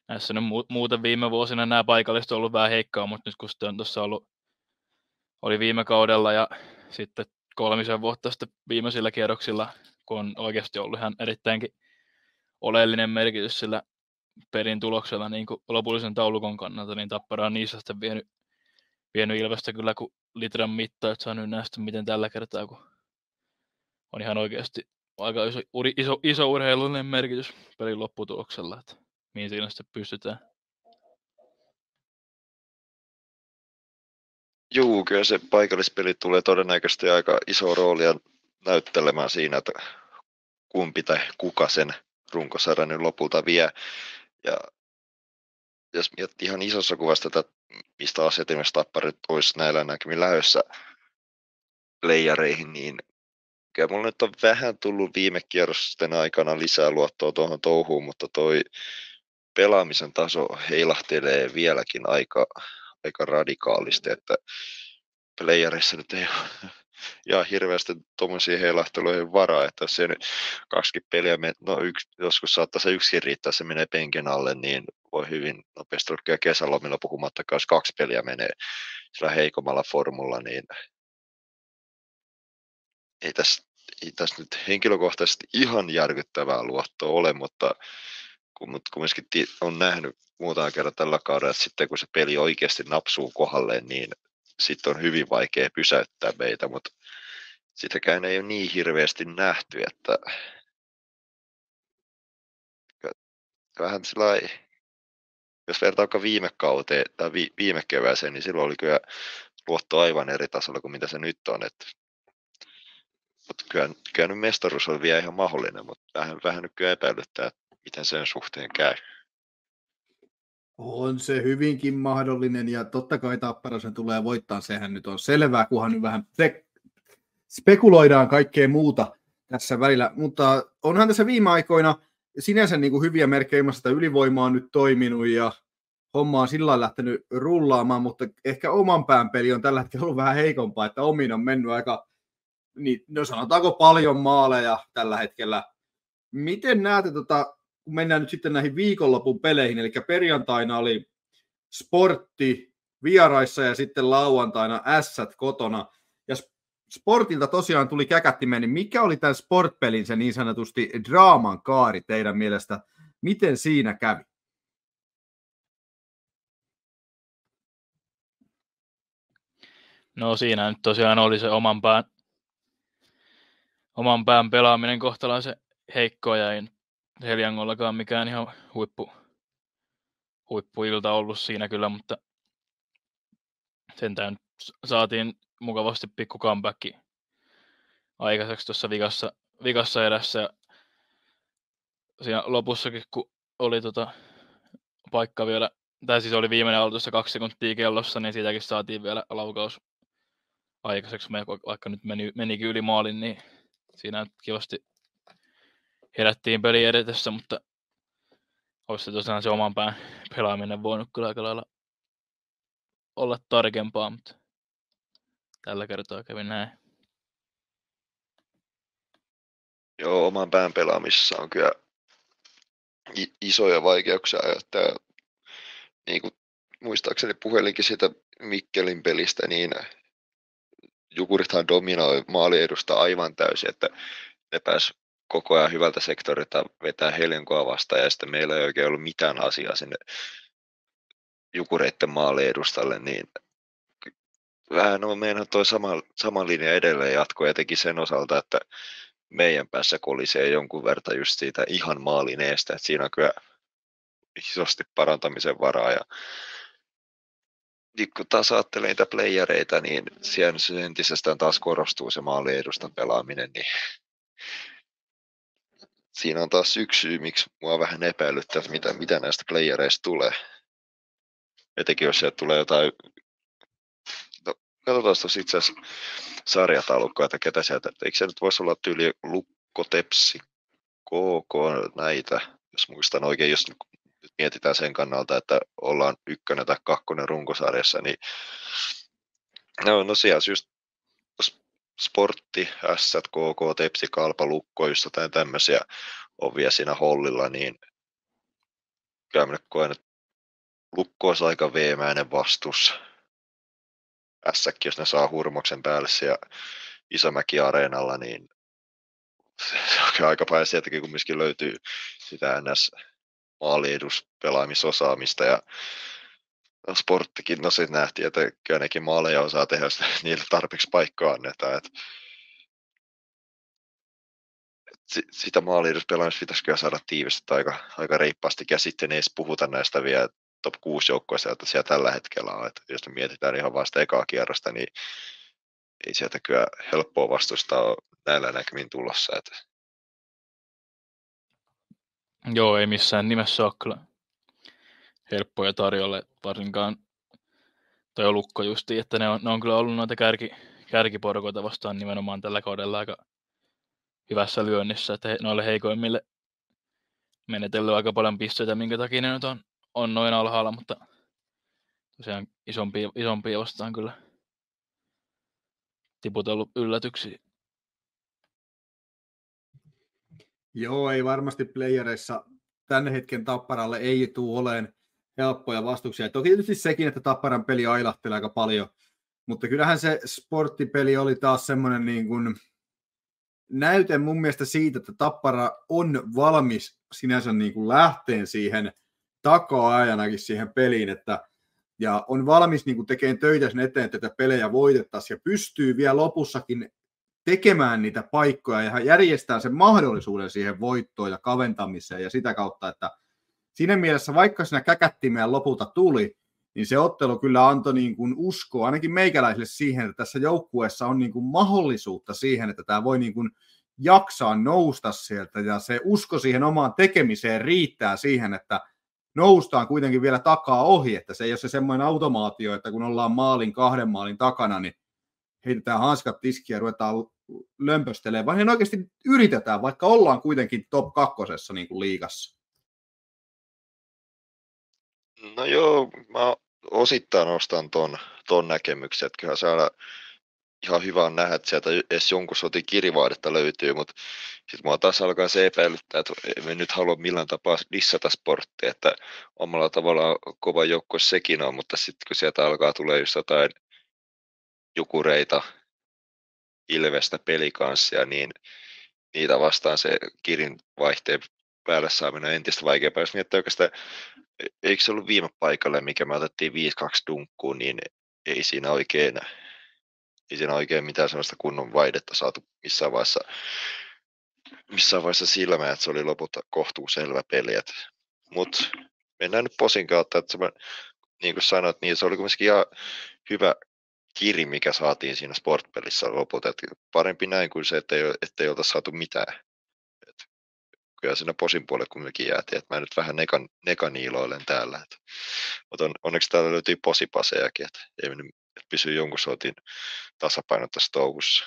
näissä on muuten viime vuosina nämä paikalliset on ollut vähän heikkoa, mutta nyt kun on tuossa ollut, oli viime kaudella ja sitten kolmisen vuotta sitten viimeisillä kierroksilla, kun on oikeasti ollut ihan erittäinkin oleellinen merkitys sillä perin tuloksella niin kuin lopullisen taulukon kannalta, niin Tappara on niissä sitten vienyt, vienyt Ilvestä kyllä kuin litran mittaa, että saa nyt näistä miten tällä kertaa, kun on ihan oikeasti aika iso, iso, iso urheilullinen merkitys pelin lopputuloksella, että mihin siinä sitten pystytään. Juu, kyllä se paikallispeli tulee todennäköisesti aika iso roolia näyttelemään siinä, että kumpi tai kuka sen runkosarjan lopulta vie. Ja jos miettii ihan isossa kuvassa tätä, mistä asiat esimerkiksi tapparit olisi näillä näkymin lähdössä playereihin, niin kyllä mulla nyt on vähän tullut viime kierrosten aikana lisää luottoa tuohon touhuun, mutta toi pelaamisen taso heilahtelee vieläkin aika, aika radikaalisti, että playerissa nyt ei ole ja hirveästi tuommoisiin heilahteluihin varaa, että jos se kaksi peliä, no yksi, joskus saattaa se yksi riittää, se menee penkin alle, niin voi hyvin nopeasti olla kesälomilla puhumattakaan, jos kaksi peliä menee sillä heikommalla formulla, niin ei tässä, ei tässä nyt henkilökohtaisesti ihan järkyttävää luottoa ole, mutta kun kumminkin on nähnyt muutaman kerran tällä kaudella, että sitten kun se peli oikeasti napsuu kohdalle, niin sitten on hyvin vaikea pysäyttää meitä, mutta sitäkään ei ole niin hirveästi nähty, että vähän sellainen, jos vertaa viime kauteen tai vi, viime kevääseen, niin silloin oli kyllä luotto aivan eri tasolla kuin mitä se nyt on. Että, mutta kyllä, kyllä nyt mestaruus on vielä ihan mahdollinen, mutta vähän, vähän nyt kyllä epäilyttää, että miten sen suhteen käy. On se hyvinkin mahdollinen ja totta kai Tappara sen tulee voittaa, sehän nyt on selvää, kunhan nyt vähän spekuloidaan kaikkea muuta tässä välillä, mutta onhan tässä viime aikoina sinänsä niin kuin hyviä merkkejä ilman sitä ylivoimaa on nyt toiminut ja homma on sillä lähtenyt rullaamaan, mutta ehkä oman pään peli on tällä hetkellä ollut vähän heikompaa, että omin on mennyt aika, niin, no sanotaanko paljon maaleja tällä hetkellä. Miten näette, tota, kun mennään nyt sitten näihin viikonlopun peleihin, eli perjantaina oli sportti vieraissa ja sitten lauantaina ässät kotona. Ja Sportilta tosiaan tuli käkättimeen, niin mikä oli tämän sportpelin se niin sanotusti draaman kaari teidän mielestä? Miten siinä kävi? No siinä nyt tosiaan oli se oman pään, oman pään pelaaminen kohtalaisen heikkoa ja Heliangollakaan mikään ihan huippu, huippuilta ollut siinä kyllä, mutta sentään saatiin mukavasti pikku comeback aikaiseksi tuossa vikassa, vikassa edessä. Siinä lopussakin, kun oli tota paikka vielä, tai siis oli viimeinen aloitus kaksi sekuntia kellossa, niin siitäkin saatiin vielä laukaus aikaiseksi, vaikka nyt meni, menikin yli maalin, niin siinä kivasti herättiin peli edetessä, mutta olisi se tosiaan se oman pään pelaaminen voinut kyllä aika lailla olla tarkempaa, mutta tällä kertaa kävi näin. Joo, oman pään pelaamisessa on kyllä isoja vaikeuksia, että niin kuin muistaakseni puhelinkin siitä Mikkelin pelistä, niin Jukurithan dominoi maaliedusta aivan täysin, että ne pääs koko ajan hyvältä sektorilta vetää Helenkoa vastaan ja sitten meillä ei oikein ollut mitään asiaa sinne Jukureitten maaliedustalle, niin vähän on meidän toi sama, sama linja edelleen jatko etenkin sen osalta, että meidän päässä kolisee jonkun verran just siitä ihan maalin eestä, että siinä on kyllä isosti parantamisen varaa ja niin kun taas ajattelee niitä playereita, niin siellä se entisestään taas korostuu se maaliedustan pelaaminen, niin siinä on taas yksi syy, miksi mua vähän epäilyttää, että mitä, mitä näistä playereista tulee. Etenkin jos sieltä tulee jotain, no, katsotaan tuossa itse asiassa sarjataulukkoa, että ketä sieltä, eikö se nyt voisi olla tyyli Lukko, Tepsi, KK, näitä, jos muistan oikein, jos nyt mietitään sen kannalta, että ollaan ykkönen tai kakkonen runkosarjassa, niin no, no siellä just sportti, S, KK, Tepsi, Kalpa, Lukko, just jotain tämmöisiä on vielä siinä hollilla, niin kyllä minä koen, että Lukko olisi aika veemäinen vastus. S, jos ne saa hurmoksen päälle siellä Isomäki-areenalla, niin se on aika paljon sieltäkin kumminkin löytyy sitä NS maalieduspelaamisosaamista ja sporttikin, no sitten nähtiin, että kyllä nekin maaleja osaa tehdä, jos niille tarpeeksi paikkaa annetaan. Että sitä maaliiduspelaamista pitäisi kyllä saada tiivistettä aika, aika reippaasti, ja sitten ei edes puhuta näistä vielä top 6 joukkoista, joita siellä tällä hetkellä on. Että jos me mietitään ihan vasta ekaa kierrosta, niin ei sieltä kyllä helppoa vastustaa ole näillä näkymin tulossa. Että... Joo, ei missään nimessä ole kyllä helppoja tarjolle, varsinkaan toi lukko justi, että ne on, ne on kyllä ollut noita kärki, kärkiporkoita vastaan nimenomaan tällä kaudella aika hyvässä lyönnissä, että he, noille heikoimmille menetellyt aika paljon pisteitä, minkä takia ne nyt on, on noin alhaalla, mutta tosiaan isompia, isompia vastaan kyllä tiputellut yllätyksiä. Joo, ei varmasti playereissa tänne hetken Tapparalle ei tule oleen helppoja vastuksia. Toki tietysti sekin, että Tapparan peli ailahtelee aika paljon, mutta kyllähän se sporttipeli oli taas semmoinen niin kuin näyte mun mielestä siitä, että Tappara on valmis sinänsä niin kuin lähteen siihen takaa-ajanakin siihen peliin, että ja on valmis niin kuin tekemään töitä sen eteen, että pelejä voitettaisiin ja pystyy vielä lopussakin tekemään niitä paikkoja ja järjestää sen mahdollisuuden siihen voittoon ja kaventamiseen ja sitä kautta, että siinä mielessä, vaikka siinä käkättimeen lopulta tuli, niin se ottelu kyllä antoi niin kuin uskoa ainakin meikäläisille siihen, että tässä joukkueessa on niin kuin mahdollisuutta siihen, että tämä voi niin kuin jaksaa nousta sieltä ja se usko siihen omaan tekemiseen riittää siihen, että noustaan kuitenkin vielä takaa ohi, että se ei ole se semmoinen automaatio, että kun ollaan maalin kahden maalin takana, niin heitetään hanskat tiskiä ja ruvetaan lömpöstelemään, vaan he oikeasti yritetään, vaikka ollaan kuitenkin top kakkosessa niin kuin liigassa. No joo, mä osittain ostan ton, ton näkemyksen, että kyllä saada ihan hyvä on nähdä, että sieltä edes jonkun sotin kirivaadetta löytyy, mutta sitten mua taas alkaa se epäilyttää, että emme nyt halua millään tapaa dissata sporttia, että omalla tavallaan kova joukko sekin on, mutta sitten kun sieltä alkaa tulee just jotain jukureita, Ilvestä pelikanssia, niin niitä vastaan se kirin vaihteen päälle saaminen on entistä vaikeampaa. Jos miettii oikeastaan, eikö se ollut viime paikalle, mikä me otettiin 5-2 dunkkuun, niin ei siinä oikein ei siinä oikein mitään sellaista kunnon vaihdetta saatu missään vaiheessa, missään vaiheessa silmään, että se oli lopulta kohtuu selvä peli. Mutta mennään nyt posin kautta, että se, niin kuin sanoit, niin se oli kuitenkin ihan hyvä kiri, mikä saatiin siinä sportpelissä lopulta. Et parempi näin kuin se, että ei, että ei oltaisi saatu mitään. Kyllä siinä posin puolelle kumminkin jäätiin, että mä nyt vähän nekan, nekaniiloilen täällä. Et, mutta on, onneksi täällä löytyy posipasejakin, että ei mennyt pysyy jonkun sortin tasapaino tässä touhussa.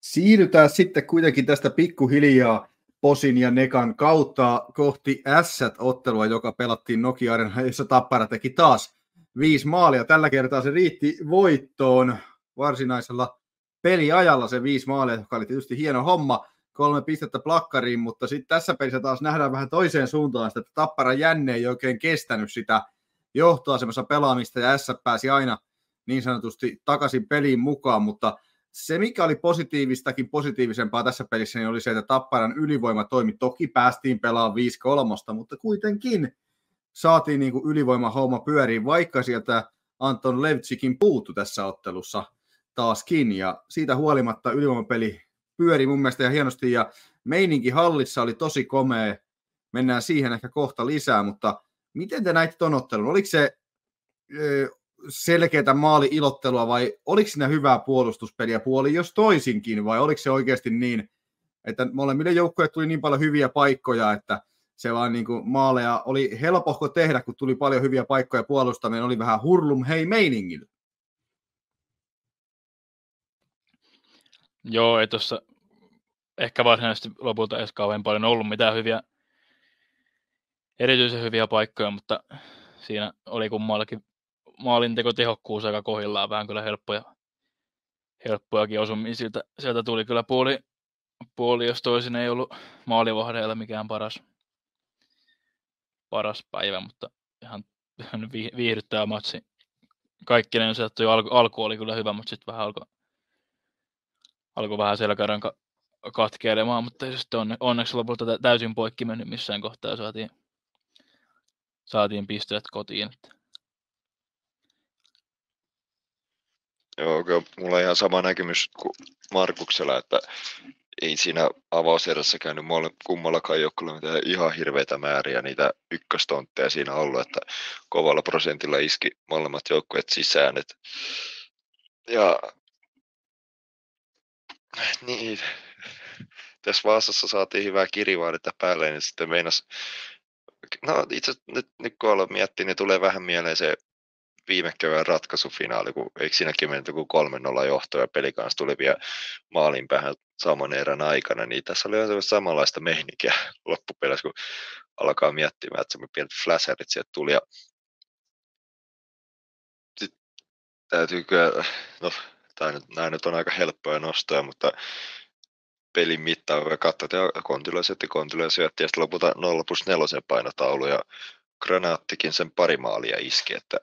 Siirrytään sitten kuitenkin tästä pikkuhiljaa Posin ja Nekan kautta kohti S-ottelua, joka pelattiin Nokia jossa Tappara teki taas viisi maalia. Tällä kertaa se riitti voittoon varsinaisella peliajalla se viisi maalia, joka oli tietysti hieno homma. Kolme pistettä plakkariin, mutta sitten tässä pelissä taas nähdään vähän toiseen suuntaan, että Tappara jänne ei oikein kestänyt sitä johtoasemassa pelaamista ja S pääsi aina niin sanotusti takaisin peliin mukaan, mutta se, mikä oli positiivistakin positiivisempaa tässä pelissä, niin oli se, että Tapparan ylivoima toimi. Toki päästiin pelaamaan 5-3, mutta kuitenkin saatiin niin kuin ylivoimahomma pyöriin, vaikka sieltä Anton Levtsikin puuttu tässä ottelussa taaskin. Ja siitä huolimatta ylivoimapeli pyöri mun mielestä ihan hienosti ja meininki hallissa oli tosi komea. Mennään siihen ehkä kohta lisää, mutta Miten te näitte ton ottelun? Oliko se selkeätä maali-ilottelua vai oliko siinä hyvää puolustuspeliä puoli, jos toisinkin, vai oliko se oikeasti niin, että molemmille joukkoille tuli niin paljon hyviä paikkoja, että se vaan niin kuin maaleja oli helpohko tehdä, kun tuli paljon hyviä paikkoja puolustaminen, oli vähän hurlum hei meiningillä. Joo, ei tuossa ehkä varsinaisesti lopulta edes kauhean paljon ollut mitään hyviä erityisen hyviä paikkoja, mutta siinä oli kummallakin tehokkuus aika kohillaan, vähän kyllä helppoja, helppojakin osumia. Sieltä, sieltä tuli kyllä puoli, puoli, jos toisin ei ollut maalivahdeilla mikään paras, paras päivä, mutta ihan, ihan viihdyttävä matsi. Kaikkinen sieltä jo alku, alku oli kyllä hyvä, mutta sitten vähän alkoi alko vähän selkäranka katkeilemaan, mutta sitten onne, onneksi lopulta täysin poikki mennyt missään kohtaa saatiin, saatiin pisteet kotiin. Joo, kyllä mulla on ihan sama näkemys kuin Markuksella, että ei siinä avauserässä käynyt kummallakaan joukkueella mitään ihan hirveitä määriä niitä ykköstontteja siinä ollut, että kovalla prosentilla iski molemmat joukkueet sisään. Et, ja niin, tässä Vaasassa saatiin hyvää kirivaadetta päälle, niin sitten meinas No itse nyt, nyt kun aloin miettiä, niin tulee vähän mieleen se viime kevään ratkaisufinaali, kun eikö siinäkin mennyt joku 3-0 johto ja peli kanssa tuli vielä maalin päähän saman erän aikana, niin tässä oli ihan samanlaista meininkiä loppupeleissä, kun alkaa miettimään, että se pienet flasherit sieltä tuli ja sitten täytyy kyllä, no tämä nyt, nyt on aika helppoja nostoja, mutta pelin mittaan, kun katsoi, että Kontila syötti, Kontila syötti, ja sitten lopulta 0 plus 4 painotaulu, ja Granaattikin sen pari maalia iski, että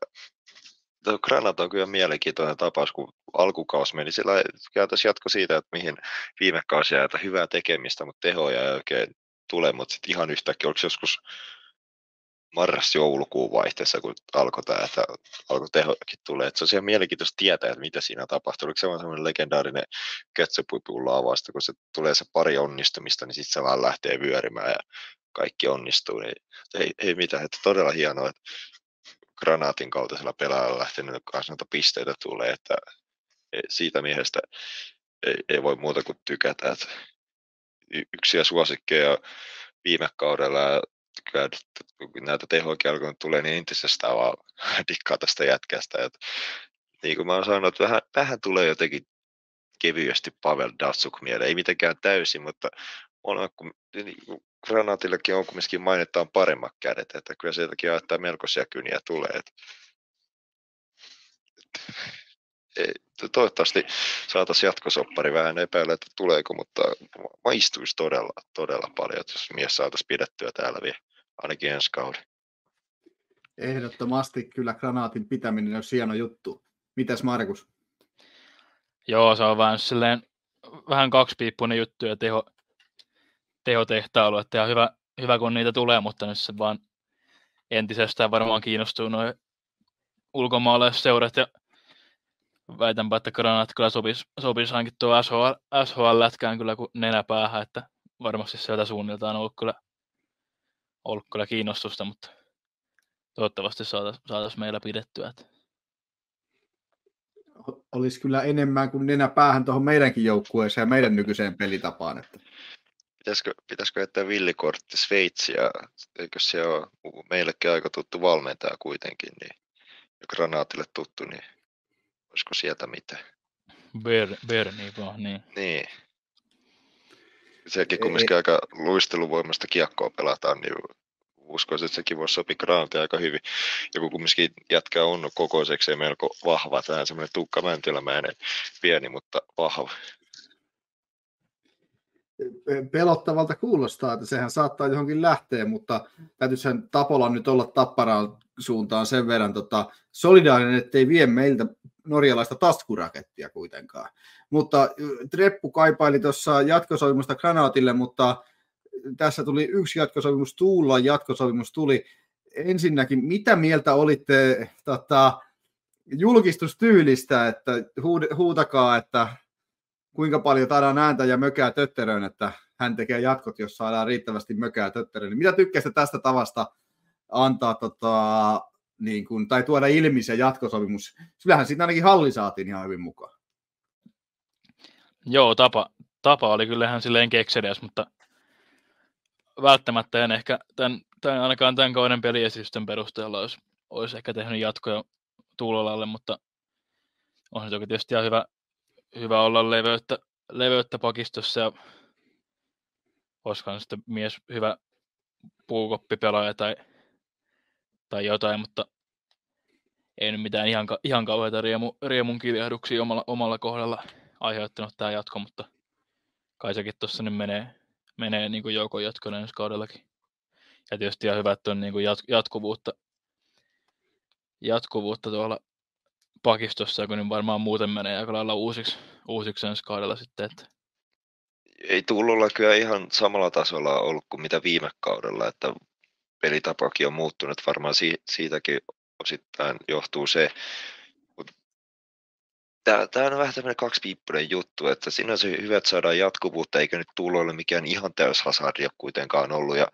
Granat on kyllä mielenkiintoinen tapaus, kun alkukaus meni sillä käytössä jatko siitä, että mihin viime kausi jää, että hyvää tekemistä, mutta tehoja ei oikein tule, mutta sitten ihan yhtäkkiä, oliko joskus marras-joulukuun vaihteessa, kun alkoi tämä, että alkoi tehokin tulee. Että se on ihan mielenkiintoista tietää, että mitä siinä tapahtuu. Oliko se sellainen legendaarinen ketsupupulla avasta, kun se tulee se pari onnistumista, niin sitten se vaan lähtee vyörimään ja kaikki onnistuu. Niin ei, ei mitään, että todella hienoa, että granaatin kaltaisella pelaajalla lähtenyt kanssa noita pisteitä tulee, että siitä miehestä ei, ei voi muuta kuin tykätä. Että yksiä suosikkeja viime kaudella kyllä kun näitä tehoja alkoi tulee, niin entisestään vaan dikkaa tästä jätkästä. Et niin kuin mä oon sanonut, että vähän, vähän tulee jotenkin kevyesti Pavel Datsuk mieleen. Ei mitenkään täysin, mutta on, kun, niin, Granaatillekin on kumminkin mainitaan paremmat kädet, että kyllä sieltäkin ajattaa melkoisia kyniä tulee. Toivottavasti saataisiin jatkosoppari vähän epäillä, että tuleeko, mutta maistuisi todella, todella paljon, että jos mies saataisiin pidettyä täällä vielä, ainakin ensi kauden. Ehdottomasti kyllä granaatin pitäminen on hieno juttu. Mitäs Markus? Joo, se on vähän silleen, vähän kaksipiippunen juttu ja teho, tehotehtailu, että ihan hyvä, hyvä kun niitä tulee, mutta nyt se vaan entisestään varmaan kiinnostuu noin ulkomaalaisseurat ja väitänpä, että Granat kyllä sopisi, sopisi ainakin tuo SHL, SHL-lätkään kyllä kuin nenäpäähän, että varmasti sieltä suunniltaan on ollut kyllä, ollut kyllä kiinnostusta, mutta toivottavasti saataisiin saatais meillä pidettyä. Että olisi kyllä enemmän kuin nenä päähän tuohon meidänkin joukkueeseen ja meidän nykyiseen pelitapaan. Että. Pitäisikö, pitäisikö jättää villikortti Sveitsiä? Eikö se ole meillekin aika tuttu valmentaja kuitenkin, niin, ja granaatille tuttu, niin olisiko sieltä mitä? Ber, Berni vaan, niin. Niin. Sekin kumminkin aika luisteluvoimasta kiekkoa pelataan, niin uskoisin, että sekin voisi sopia Grantia aika hyvin. Ja kun kumminkin jätkä on kokoiseksi ja melko vahva, tämä semmoinen Tukka Mäntylämäinen, pieni, mutta vahva. Pelottavalta kuulostaa, että sehän saattaa johonkin lähteä, mutta täytyisihän Tapola nyt olla tapparaan suuntaan sen verran tota, solidaarinen, ettei vie meiltä norjalaista taskurakettia kuitenkaan. Mutta Treppu kaipaili tuossa jatkosopimusta Granaatille, mutta tässä tuli yksi jatkosopimus, Tuulla jatkosopimus tuli. Ensinnäkin, mitä mieltä olitte tota, julkistustyylistä, että huutakaa, että kuinka paljon saadaan ääntä ja mökää tötteröön, että hän tekee jatkot, jos saadaan riittävästi mökää tötteröön. Mitä tykkäsitte tästä tavasta antaa tota, niin kuin, tai tuoda ilmi se jatkosopimus? Kyllähän siitä ainakin halli saatiin ihan hyvin mukaan. Joo, tapa, tapa oli kyllähän silleen kekseliäs, mutta välttämättä en ehkä tämän, tämän, ainakaan tämän kauden peliesitysten perusteella olisi, olisi ehkä tehnyt jatkoja Tuulolalle, mutta on se toki tietysti ihan hyvä, hyvä olla leveyttä, leveyttä pakistossa ja olisikohan sitten mies hyvä puukoppipelaaja tai, tai jotain, mutta ei nyt mitään ihan, ihan kauheita riemu, riemun kiljahduksia omalla, omalla kohdalla aiheuttanut tämä jatko, mutta kai sekin tuossa nyt menee, menee niin kuin joukon jatkoon ensi kaudellakin. Ja tietysti ihan hyvä, että on niin kuin jat, jatkuvuutta, jatkuvuutta tuolla pakistossa, kun niin varmaan muuten menee aika lailla uusiksi, uusiksi ensi kaudella sitten. Että... Ei tullulla kyllä ihan samalla tasolla ollut kuin mitä viime kaudella, että pelitapakin on muuttunut. Varmaan si- siitäkin osittain johtuu se, Tämä, on vähän tämmöinen kaksipiippunen juttu, että siinä on se hyvä, että saadaan jatkuvuutta, eikä nyt ole mikään ihan täys hasardia kuitenkaan ollut. Ja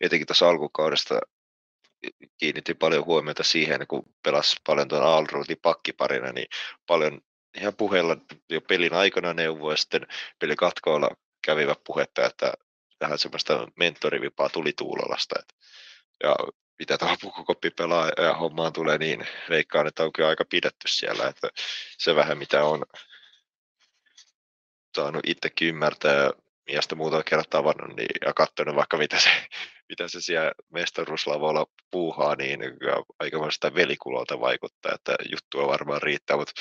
etenkin tuossa alkukaudesta kiinnitti paljon huomiota siihen, kun pelasi paljon tuon Alruutin pakkiparina, niin paljon ihan puheella jo pelin aikana neuvoa, ja sitten pelikatkoilla kävivät puhetta, että vähän semmoista mentorivipaa tuli Tuulolasta. Ja mitä tuohon pukukoppi pelaa ja hommaan tulee, niin veikkaan, että on kyllä aika pidetty siellä, että se vähän mitä on saanut itsekin ymmärtää miestä muutama kerran tavannut niin, ja katsonut vaikka mitä se, mitä se siellä mestaruuslavoilla puuhaa, niin aikamoista velikulolta vaikuttaa, että juttua varmaan riittää, mutta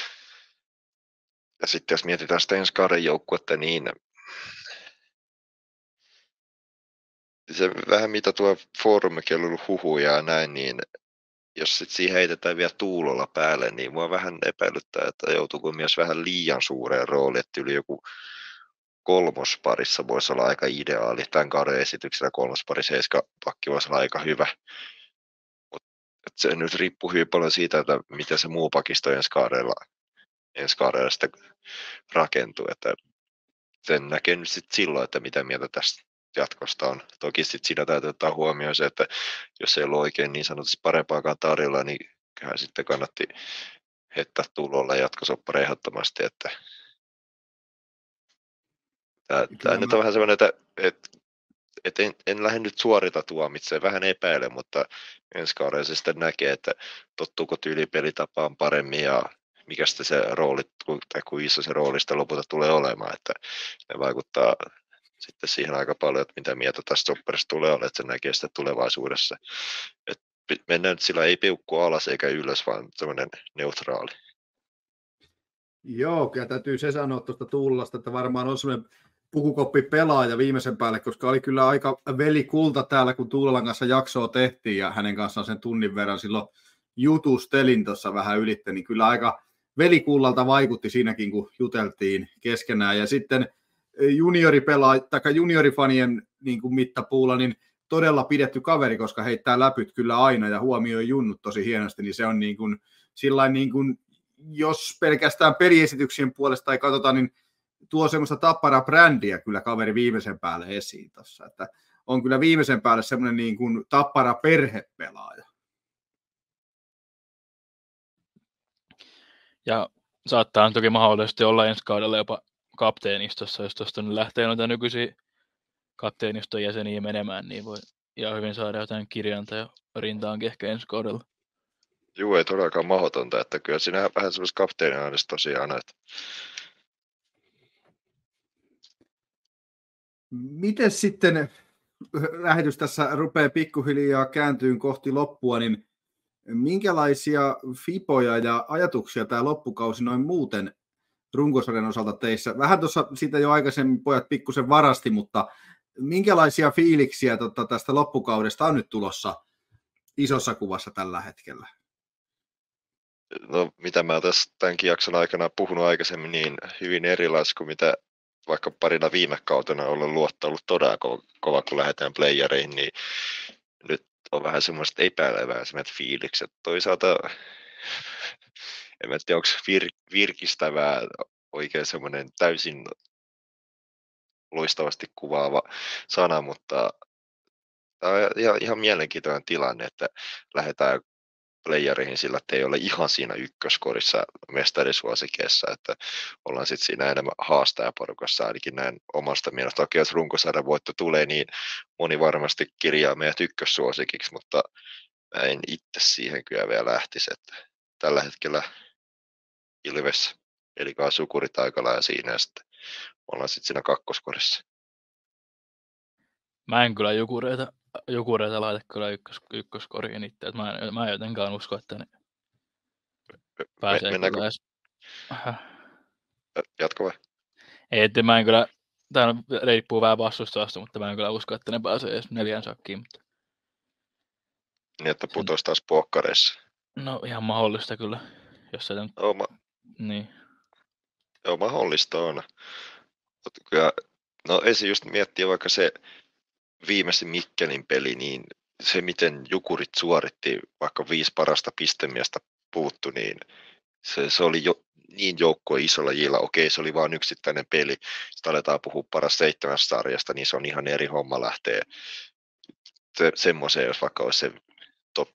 ja sitten jos mietitään sitä ensi kauden joukkuetta, niin se vähän mitä tuo foorumikin on ollut huhuja ja näin, niin jos sit siihen heitetään vielä tuulolla päälle, niin mua vähän epäilyttää, että joutuuko myös vähän liian suureen rooliin, että yli joku kolmosparissa voisi olla aika ideaali. Tämän kauden esityksellä kolmospari seiska pakki voisi olla aika hyvä. Mut, se nyt riippuu hyvin paljon siitä, että miten se muu pakisto ensi kaudella, ensi kaudella rakentuu. Että sen näkee nyt sit silloin, että mitä mieltä tästä jatkosta on. Toki sitten siinä täytyy ottaa huomioon se, että jos ei ole oikein niin sanotusti parempaakaan tarjolla, niin kyllä sitten kannatti heittää tulolla jatkosoppari ehdottomasti, että tämä, nyt on vähän sellainen, että, että, että en, en lähde nyt suorita tuomitsemaan, vähän epäile, mutta ensi kaudella se sitten näkee, että tottuuko tyylipelitapaan paremmin ja mikä sitten se rooli, tai kuin iso se roolista lopulta tulee olemaan, että ne vaikuttaa sitten siihen aika paljon, että mitä mieltä tästä sopperista tulee olla, että se näkee sitä tulevaisuudessa. Et mennään nyt sillä ei peukku alas eikä ylös, vaan semmoinen neutraali. Joo, kyllä täytyy se sanoa tuosta Tuulasta, että varmaan on semmoinen pukukoppi pelaaja viimeisen päälle, koska oli kyllä aika velikulta täällä, kun Tuulan kanssa jaksoa tehtiin ja hänen kanssaan sen tunnin verran silloin jutustelin tuossa vähän ylitte, niin kyllä aika velikullalta vaikutti siinäkin, kun juteltiin keskenään. Ja sitten junioripelaa, tai juniorifanien niin kuin mittapuulla, niin todella pidetty kaveri, koska heittää läpyt kyllä aina ja huomioi junnut tosi hienosti, niin se on niin kuin, sillain niin kuin, jos pelkästään peliesityksien puolesta ei katsota, niin tuo semmoista tappara brändiä kyllä kaveri viimeisen päälle esiin tuossa, että on kyllä viimeisen päälle semmoinen niin kuin tappara perhepelaaja. Ja saattaa toki mahdollisesti olla ensi kaudella jopa kapteenistossa, jos tuosta nyt lähtee noita nykyisiä kapteeniston jäseniä menemään, niin voi ihan hyvin saada jotain kirjanta ja rintaankin ehkä ensi kaudella. Joo, ei todellakaan mahdotonta, että kyllä siinä vähän semmoista kapteeniaanista tosiaan, että Miten sitten lähetys tässä rupeaa pikkuhiljaa kääntyyn kohti loppua, niin minkälaisia fipoja ja ajatuksia tämä loppukausi noin muuten runkosarjan osalta teissä? Vähän tuossa siitä jo aikaisemmin pojat pikkusen varasti, mutta minkälaisia fiiliksiä tota, tästä loppukaudesta on nyt tulossa isossa kuvassa tällä hetkellä? No mitä mä tässä tämänkin jakson aikana puhunut aikaisemmin, niin hyvin erilaisia kuin mitä vaikka parina viime kautena olen luottanut todella ko- kova, kun lähdetään playereihin, niin nyt on vähän semmoista epäileväisemmät fiilikset. Toisaalta en tiedä, onko vir- virkistävää oikein semmoinen täysin loistavasti kuvaava sana, mutta tämä on ihan, ihan mielenkiintoinen tilanne, että lähdetään playereihin sillä, että ei ole ihan siinä ykköskorissa mestarisuosikeessa, että ollaan sitten siinä enemmän haastajaporukassa ainakin näin omasta mielestä. Toki jos runkosarjan voitto tulee, niin moni varmasti kirjaa meidät ykkössuosikiksi, mutta mä en itse siihen kyllä vielä lähtisi, että tällä hetkellä Ilves, eli sukurit aika lailla siinä ja sitten ollaan sitten siinä kakkoskorissa. Mä en kyllä jukureita Jukureita laita kyllä ykkös, ykköskoriin itse. Että mä, en, mä en jotenkaan usko, että ne pääsee Mennäänkö... kyllä edes... Jatko vai? Ei, että mä en kyllä, tämä riippuu vähän vastustavasta, mutta mä en kyllä usko, että ne pääsee edes neljän sakkiin. Mutta... Niin, että putoisi taas puokkareissa. No ihan mahdollista kyllä, jos se nyt... Joo, ma... Niin. Joo, mahdollista on. Kyllä, no ensin just miettiä vaikka se, viimeisin Mikkelin peli, niin se miten Jukurit suoritti, vaikka viisi parasta pistemiestä puuttu, niin se, se oli jo niin joukkue isolla jillä. Okei, se oli vain yksittäinen peli. Sitten aletaan puhua paras seitsemästä sarjasta, niin se on ihan eri homma lähteä se, semmoiseen, jos vaikka olisi se top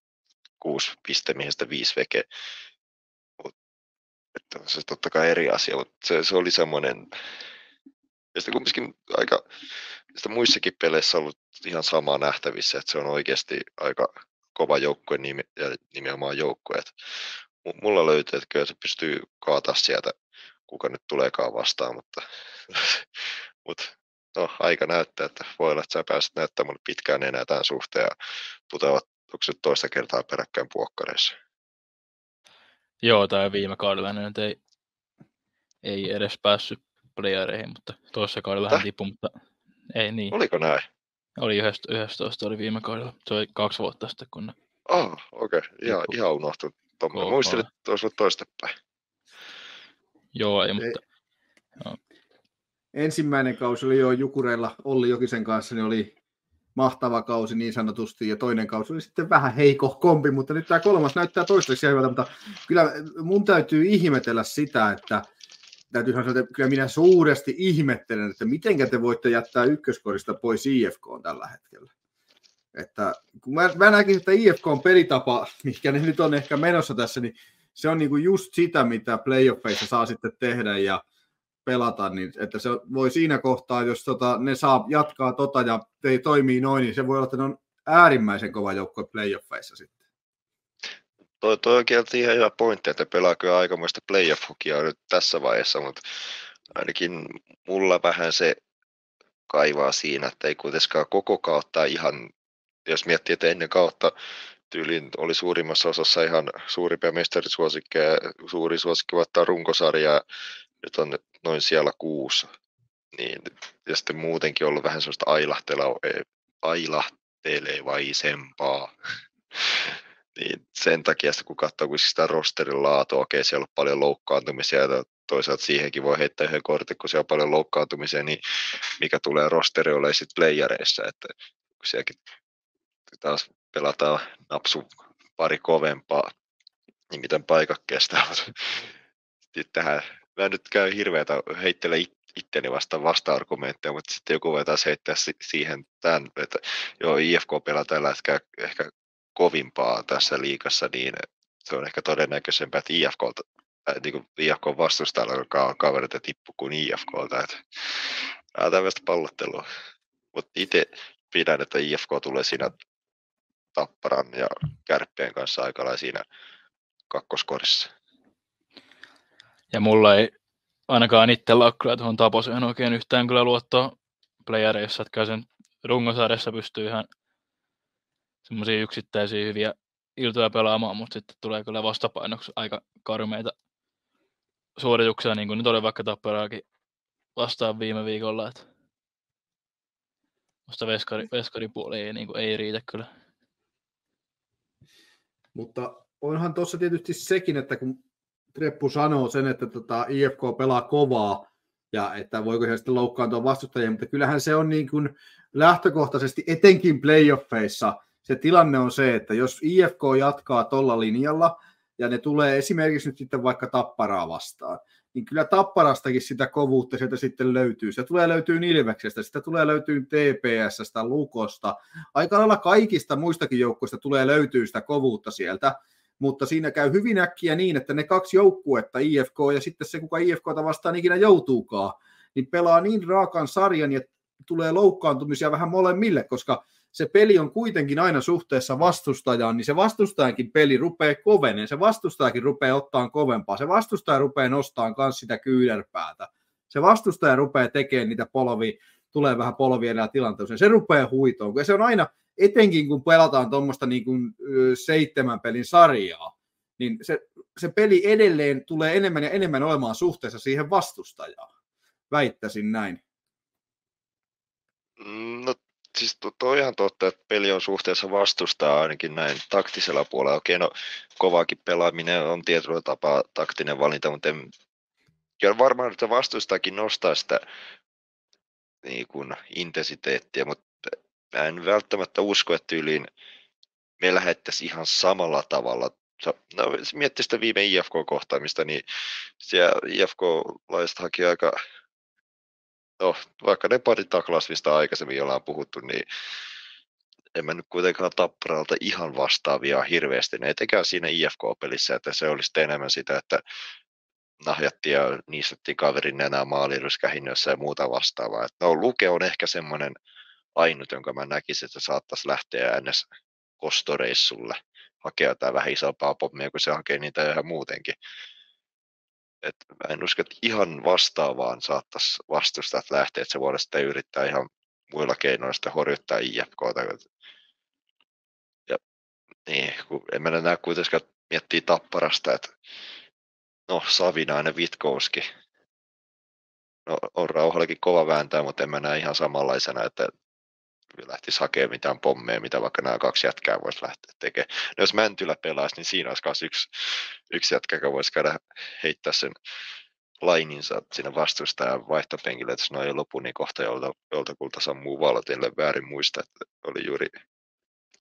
6 pistemiehestä viisi veke. Mut, että se totta kai eri asia, mutta se, se oli semmoinen, ja sitten kumminkin aika sitä muissakin peleissä ollut ihan samaa nähtävissä, että se on oikeasti aika kova joukkue ja nimenomaan joukkue. Että mulla löytyy, että kyllä se pystyy kaataa sieltä, kuka nyt tuleekaan vastaan, mutta, mutta no, aika näyttää, että voi olla, että sä pääset näyttämään pitkään enää tämän suhteen ja putoavat onko se toista kertaa peräkkäin puokkareissa. Joo, tai viime kaudella ne nyt ei, ei edes päässyt playereihin, mutta toisessa kaudella hän tippui, mutta ei niin. Oliko näin? Oli 11, oli viime kaudella. Se oli kaksi vuotta sitten, kun ne... Ah, okei. Okay. Ihan, ihan unohtunut. Tuommoinen. Muistin, että olisi ollut toistepäin. Joo, ei, mutta... Joo. Ensimmäinen kausi oli jo Jukureilla Olli Jokisen kanssa, niin oli mahtava kausi niin sanotusti, ja toinen kausi oli sitten vähän heiko kompi, mutta nyt tämä kolmas näyttää toistaiseksi hyvältä, mutta kyllä mun täytyy ihmetellä sitä, että täytyy sanoa, että kyllä minä suuresti ihmettelen, että miten te voitte jättää ykköskorista pois IFK tällä hetkellä. Että kun mä, mä näkisin, että IFK on pelitapa, mikä ne nyt on ehkä menossa tässä, niin se on niinku just sitä, mitä playoffeissa saa sitten tehdä ja pelata, niin että se voi siinä kohtaa, jos tota, ne saa jatkaa tota ja ei toimii noin, niin se voi olla, että ne on äärimmäisen kova joukkue playoffeissa sitten. Toi, toi on ihan hyvä pointti, että pelaako aikamoista playoff nyt tässä vaiheessa, mutta ainakin mulla vähän se kaivaa siinä, että ei kuitenkaan koko kautta ihan, jos miettii, että ennen kautta tyyliin oli suurimmassa osassa ihan suurimpia mestarisuosikkeja, suuri suosikki voittaa runkosarjaa, on noin siellä kuusi. Niin, ja sitten muutenkin ollut vähän sellaista ailahtelevaisempaa. niin sen takia, kun katsoo kun sitä rosterin laatua, okei, siellä on paljon loukkaantumisia, ja toisaalta siihenkin voi heittää yhden kortin, kun siellä on paljon loukkaantumisia, niin mikä tulee rosterille sitten playereissa, että kun sielläkin taas pelataan napsu pari kovempaa, niin miten paikat kestää. Sitten tähän, mä nyt käy hirveätä heittele itteni vasta vasta-argumentteja, mutta sitten joku voi taas heittää siihen tämän, että joo, IFK pelaa tällä hetkellä ehkä kovimpaa tässä liikassa, niin se on ehkä todennäköisempää, että IFK, äh, niin IFK vastustajalla kaverit tippu kuin IFKlta. Että, äh, tämmöistä pallottelua. Mutta itse pidän, että IFK tulee siinä Tapparan ja Kärppien kanssa aika siinä kakkoskorissa. Ja mulla ei ainakaan itsellä ole kyllä tuohon Taposeen oikein yhtään kyllä luottoa playereissa, että sen rungosarjassa pystyy ihan semmoisia yksittäisiä hyviä iltoja pelaamaan, mutta sitten tulee kyllä vastapainoksi aika karmeita suorituksia, niin kuin nyt oli vaikka Tapparaakin vastaan viime viikolla, että musta veskari, veskaripuoli ei, niin kuin, ei riitä kyllä. Mutta onhan tuossa tietysti sekin, että kun Treppu sanoo sen, että tota IFK pelaa kovaa, ja että voiko he sitten loukkaantua vastustajia, mutta kyllähän se on niin kuin lähtökohtaisesti etenkin playoffeissa. Se tilanne on se, että jos IFK jatkaa tuolla linjalla, ja ne tulee esimerkiksi nyt sitten vaikka Tapparaa vastaan, niin kyllä Tapparastakin sitä kovuutta sieltä sitten löytyy. Se tulee löytyy Ilveksestä, sitä tulee löytyy TPSstä, Lukosta, aika lailla kaikista muistakin joukkueista tulee löytyy sitä kovuutta sieltä, mutta siinä käy hyvin äkkiä niin, että ne kaksi joukkuetta, IFK ja sitten se, kuka IFKta vastaan ikinä joutuukaan, niin pelaa niin raakan sarjan ja tulee loukkaantumisia vähän molemmille, koska se peli on kuitenkin aina suhteessa vastustajaan, niin se vastustajankin peli rupeaa koveneen, se vastustajakin rupeaa ottaan kovempaa, se vastustaja rupeaa nostamaan myös sitä kyynärpäätä, se vastustaja rupeaa tekemään niitä polvi, tulee vähän polvia enää tilanteeseen, se rupeaa huitoon, ja se on aina, etenkin kun pelataan tuommoista niin kuin seitsemän pelin sarjaa, niin se, se peli edelleen tulee enemmän ja enemmän olemaan suhteessa siihen vastustajaan. Väittäisin näin. No siis to, to ihan totta, että peli on suhteessa vastustaa ainakin näin taktisella puolella. Okei, no kovaakin pelaaminen on tietyllä tapaa taktinen valinta, mutta en, ja varmaan, että vastustakin nostaa sitä niin kuin, intensiteettiä, mutta en välttämättä usko, että yliin me lähettäisiin ihan samalla tavalla. No, miettii sitä viime IFK-kohtaamista, niin siellä IFK-laiset haki aika no, vaikka ne pari taklaus, mistä aikaisemmin ollaan puhuttu, niin en mä nyt kuitenkaan Tapparalta ihan vastaavia hirveästi, ne etenkään siinä IFK-pelissä, että se olisi enemmän sitä, että nahjattiin ja niistettiin kaverin enää maaliryskähinnössä ja muuta vastaavaa. Että no, Luke on ehkä semmoinen ainut, jonka mä näkisin, että saattaisi lähteä ns. kostoreissulle hakea jotain vähän isompaa pommia, kun se hakee niitä ihan muutenkin. Et mä en usko, että ihan vastaavaan saattaisi vastustaa lähteä, että se voidaan sitten yrittää ihan muilla keinoilla sitten horjuttaa IFKta. Ja niin, kun en mä näe kuitenkaan miettiä Tapparasta, että no Savinainen, Vitkouski, no on rauhallakin kova vääntää, mutta en mä näe ihan samanlaisena, että lähtisi hakemaan mitään pommeja, mitä vaikka nämä kaksi jätkää voisi lähteä tekemään. No jos Mäntylä pelaisi, niin siinä olisi myös yksi, yksi jätkä, joka voisi käydä heittää sen laininsa sinne vastustajan vaihtopenkille, että jos ei lopu, niin kohta jolta, jolta kulta sammuu en väärin muista, että oli juuri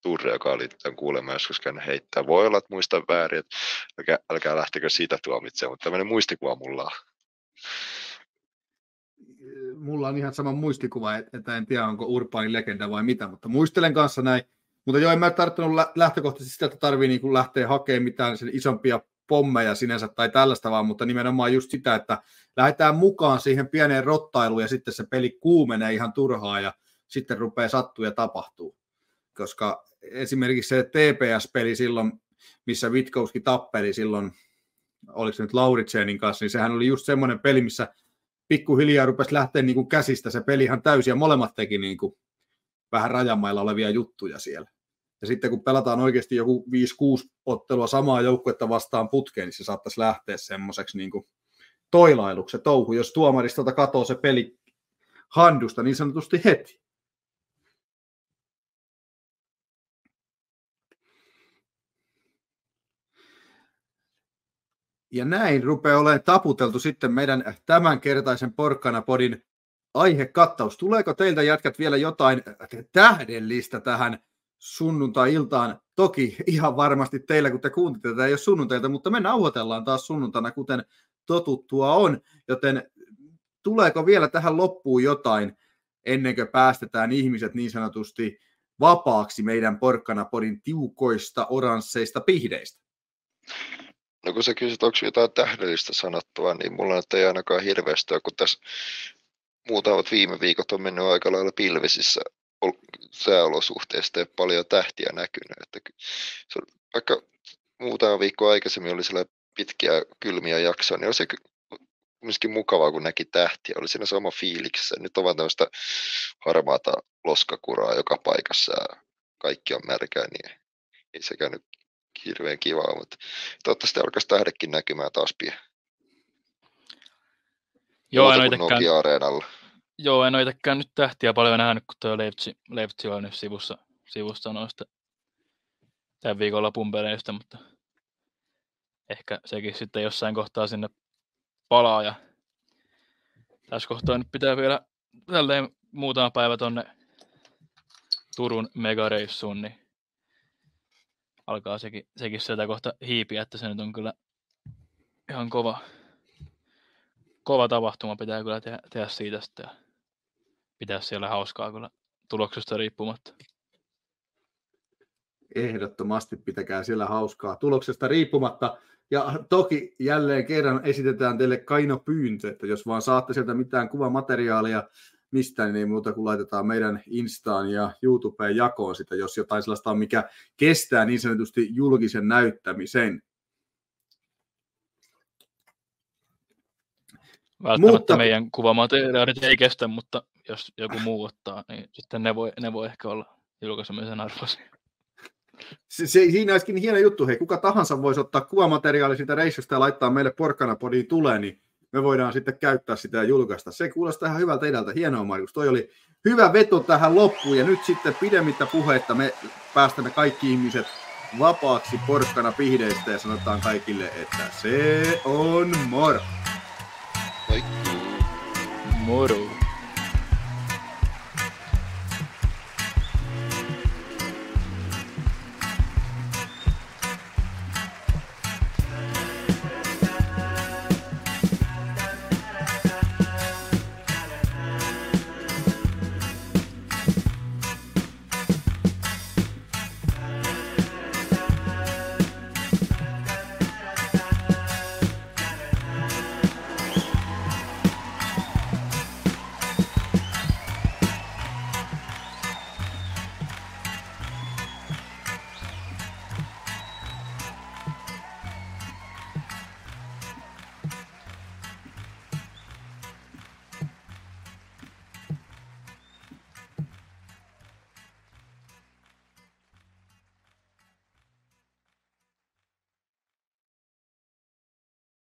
Turre, joka oli tämän kuulemma joskus käynyt heittää. Voi olla, että muistan väärin, että älkää, älkää lähtekö siitä tuomitsemaan, mutta tämmöinen muistikuva mulla on mulla on ihan sama muistikuva, että en tiedä onko Urbanin legenda vai mitä, mutta muistelen kanssa näin. Mutta joo, en mä tarttunut lähtökohtaisesti sitä, että tarvii niin lähteä hakemaan mitään sen isompia pommeja sinänsä tai tällaista vaan, mutta nimenomaan just sitä, että lähdetään mukaan siihen pieneen rottailuun ja sitten se peli kuumenee ihan turhaa ja sitten rupeaa sattua ja tapahtuu. Koska esimerkiksi se TPS-peli silloin, missä Witkowski tappeli silloin, oliko se nyt Lauritsenin kanssa, niin sehän oli just semmoinen peli, missä pikkuhiljaa rupesi lähteä niin kuin käsistä se peli ihan täysin, ja molemmat teki niin kuin vähän rajamailla olevia juttuja siellä. Ja sitten kun pelataan oikeasti joku 5-6 ottelua samaa joukkuetta vastaan putkeen, niin se saattaisi lähteä semmoiseksi niin kuin toilailuksi touhu, jos tuomaristolta katoo se peli handusta niin sanotusti heti. Ja näin rupeaa olemaan taputeltu sitten meidän tämänkertaisen Porkkana-podin aihekattaus. Tuleeko teiltä jätkät vielä jotain tähdellistä tähän sunnuntai-iltaan? Toki ihan varmasti teillä, kun te kuuntelette tätä, ei ole sunnuntailta, mutta me nauhoitellaan taas sunnuntaina, kuten totuttua on. Joten tuleeko vielä tähän loppuun jotain, ennen kuin päästetään ihmiset niin sanotusti vapaaksi meidän Porkkana-podin tiukoista oransseista pihdeistä? No kun sä kysyt, onko jotain tähdellistä sanottua, niin mulla nyt ei ainakaan hirveästi kun tässä muutamat viime viikot on mennyt aika lailla pilvisissä sääolosuhteista ja paljon tähtiä näkynyt. Että se on, vaikka muutama viikko aikaisemmin oli siellä pitkiä kylmiä jaksoja, niin oli se myöskin mukavaa, kun näki tähtiä. Oli siinä sama fiiliksessä. Nyt on vaan tämmöistä harmaata loskakuraa joka paikassa ja kaikki on märkää, niin ei sekään nyt hirveän kivaa, mutta toivottavasti alkaisi tähdekin näkymään taas pian. Joo, en Nokia-areenalla. Joo, en ole nyt tähtiä paljon nähnyt, kun tuo Leipzig, Leipzig on nyt sivussa, sivussa noista tämän viikonlopun peleistä, mutta ehkä sekin sitten jossain kohtaa sinne palaa. Ja tässä kohtaa nyt pitää vielä tälleen muutama päivä tonne Turun megareissuun, niin alkaa sekin, sekin sieltä kohta hiipiä, että se nyt on kyllä ihan kova, kova tapahtuma, pitää kyllä tehdä, tehdä siitä sitten ja pitää siellä hauskaa kyllä tuloksesta riippumatta. Ehdottomasti pitäkää siellä hauskaa tuloksesta riippumatta. Ja toki jälleen kerran esitetään teille kaino pyyntö, että jos vaan saatte sieltä mitään kuvamateriaalia mistään, niin muuta kuin laitetaan meidän Instaan ja YouTubeen jakoon sitä, jos jotain sellaista on, mikä kestää niin sanotusti julkisen näyttämisen. Välttämättä mutta... meidän kuvamateriaalit ei kestä, mutta jos joku muu ottaa, niin sitten ne voi, ne voi ehkä olla julkaisemisen arvoisia se, se, siinä olisikin hieno juttu, hei, kuka tahansa voisi ottaa kuvamateriaali siitä reissusta ja laittaa meille Porkkanapodiin tulee, niin me voidaan sitten käyttää sitä ja julkaista. Se kuulostaa ihan hyvältä edältä. Hienoa, Markus. Toi oli hyvä veto tähän loppuun. Ja nyt sitten pidemmittä puhetta me päästämme kaikki ihmiset vapaaksi porkkana pihdeistä ja sanotaan kaikille, että se on moro. Moi. Moro.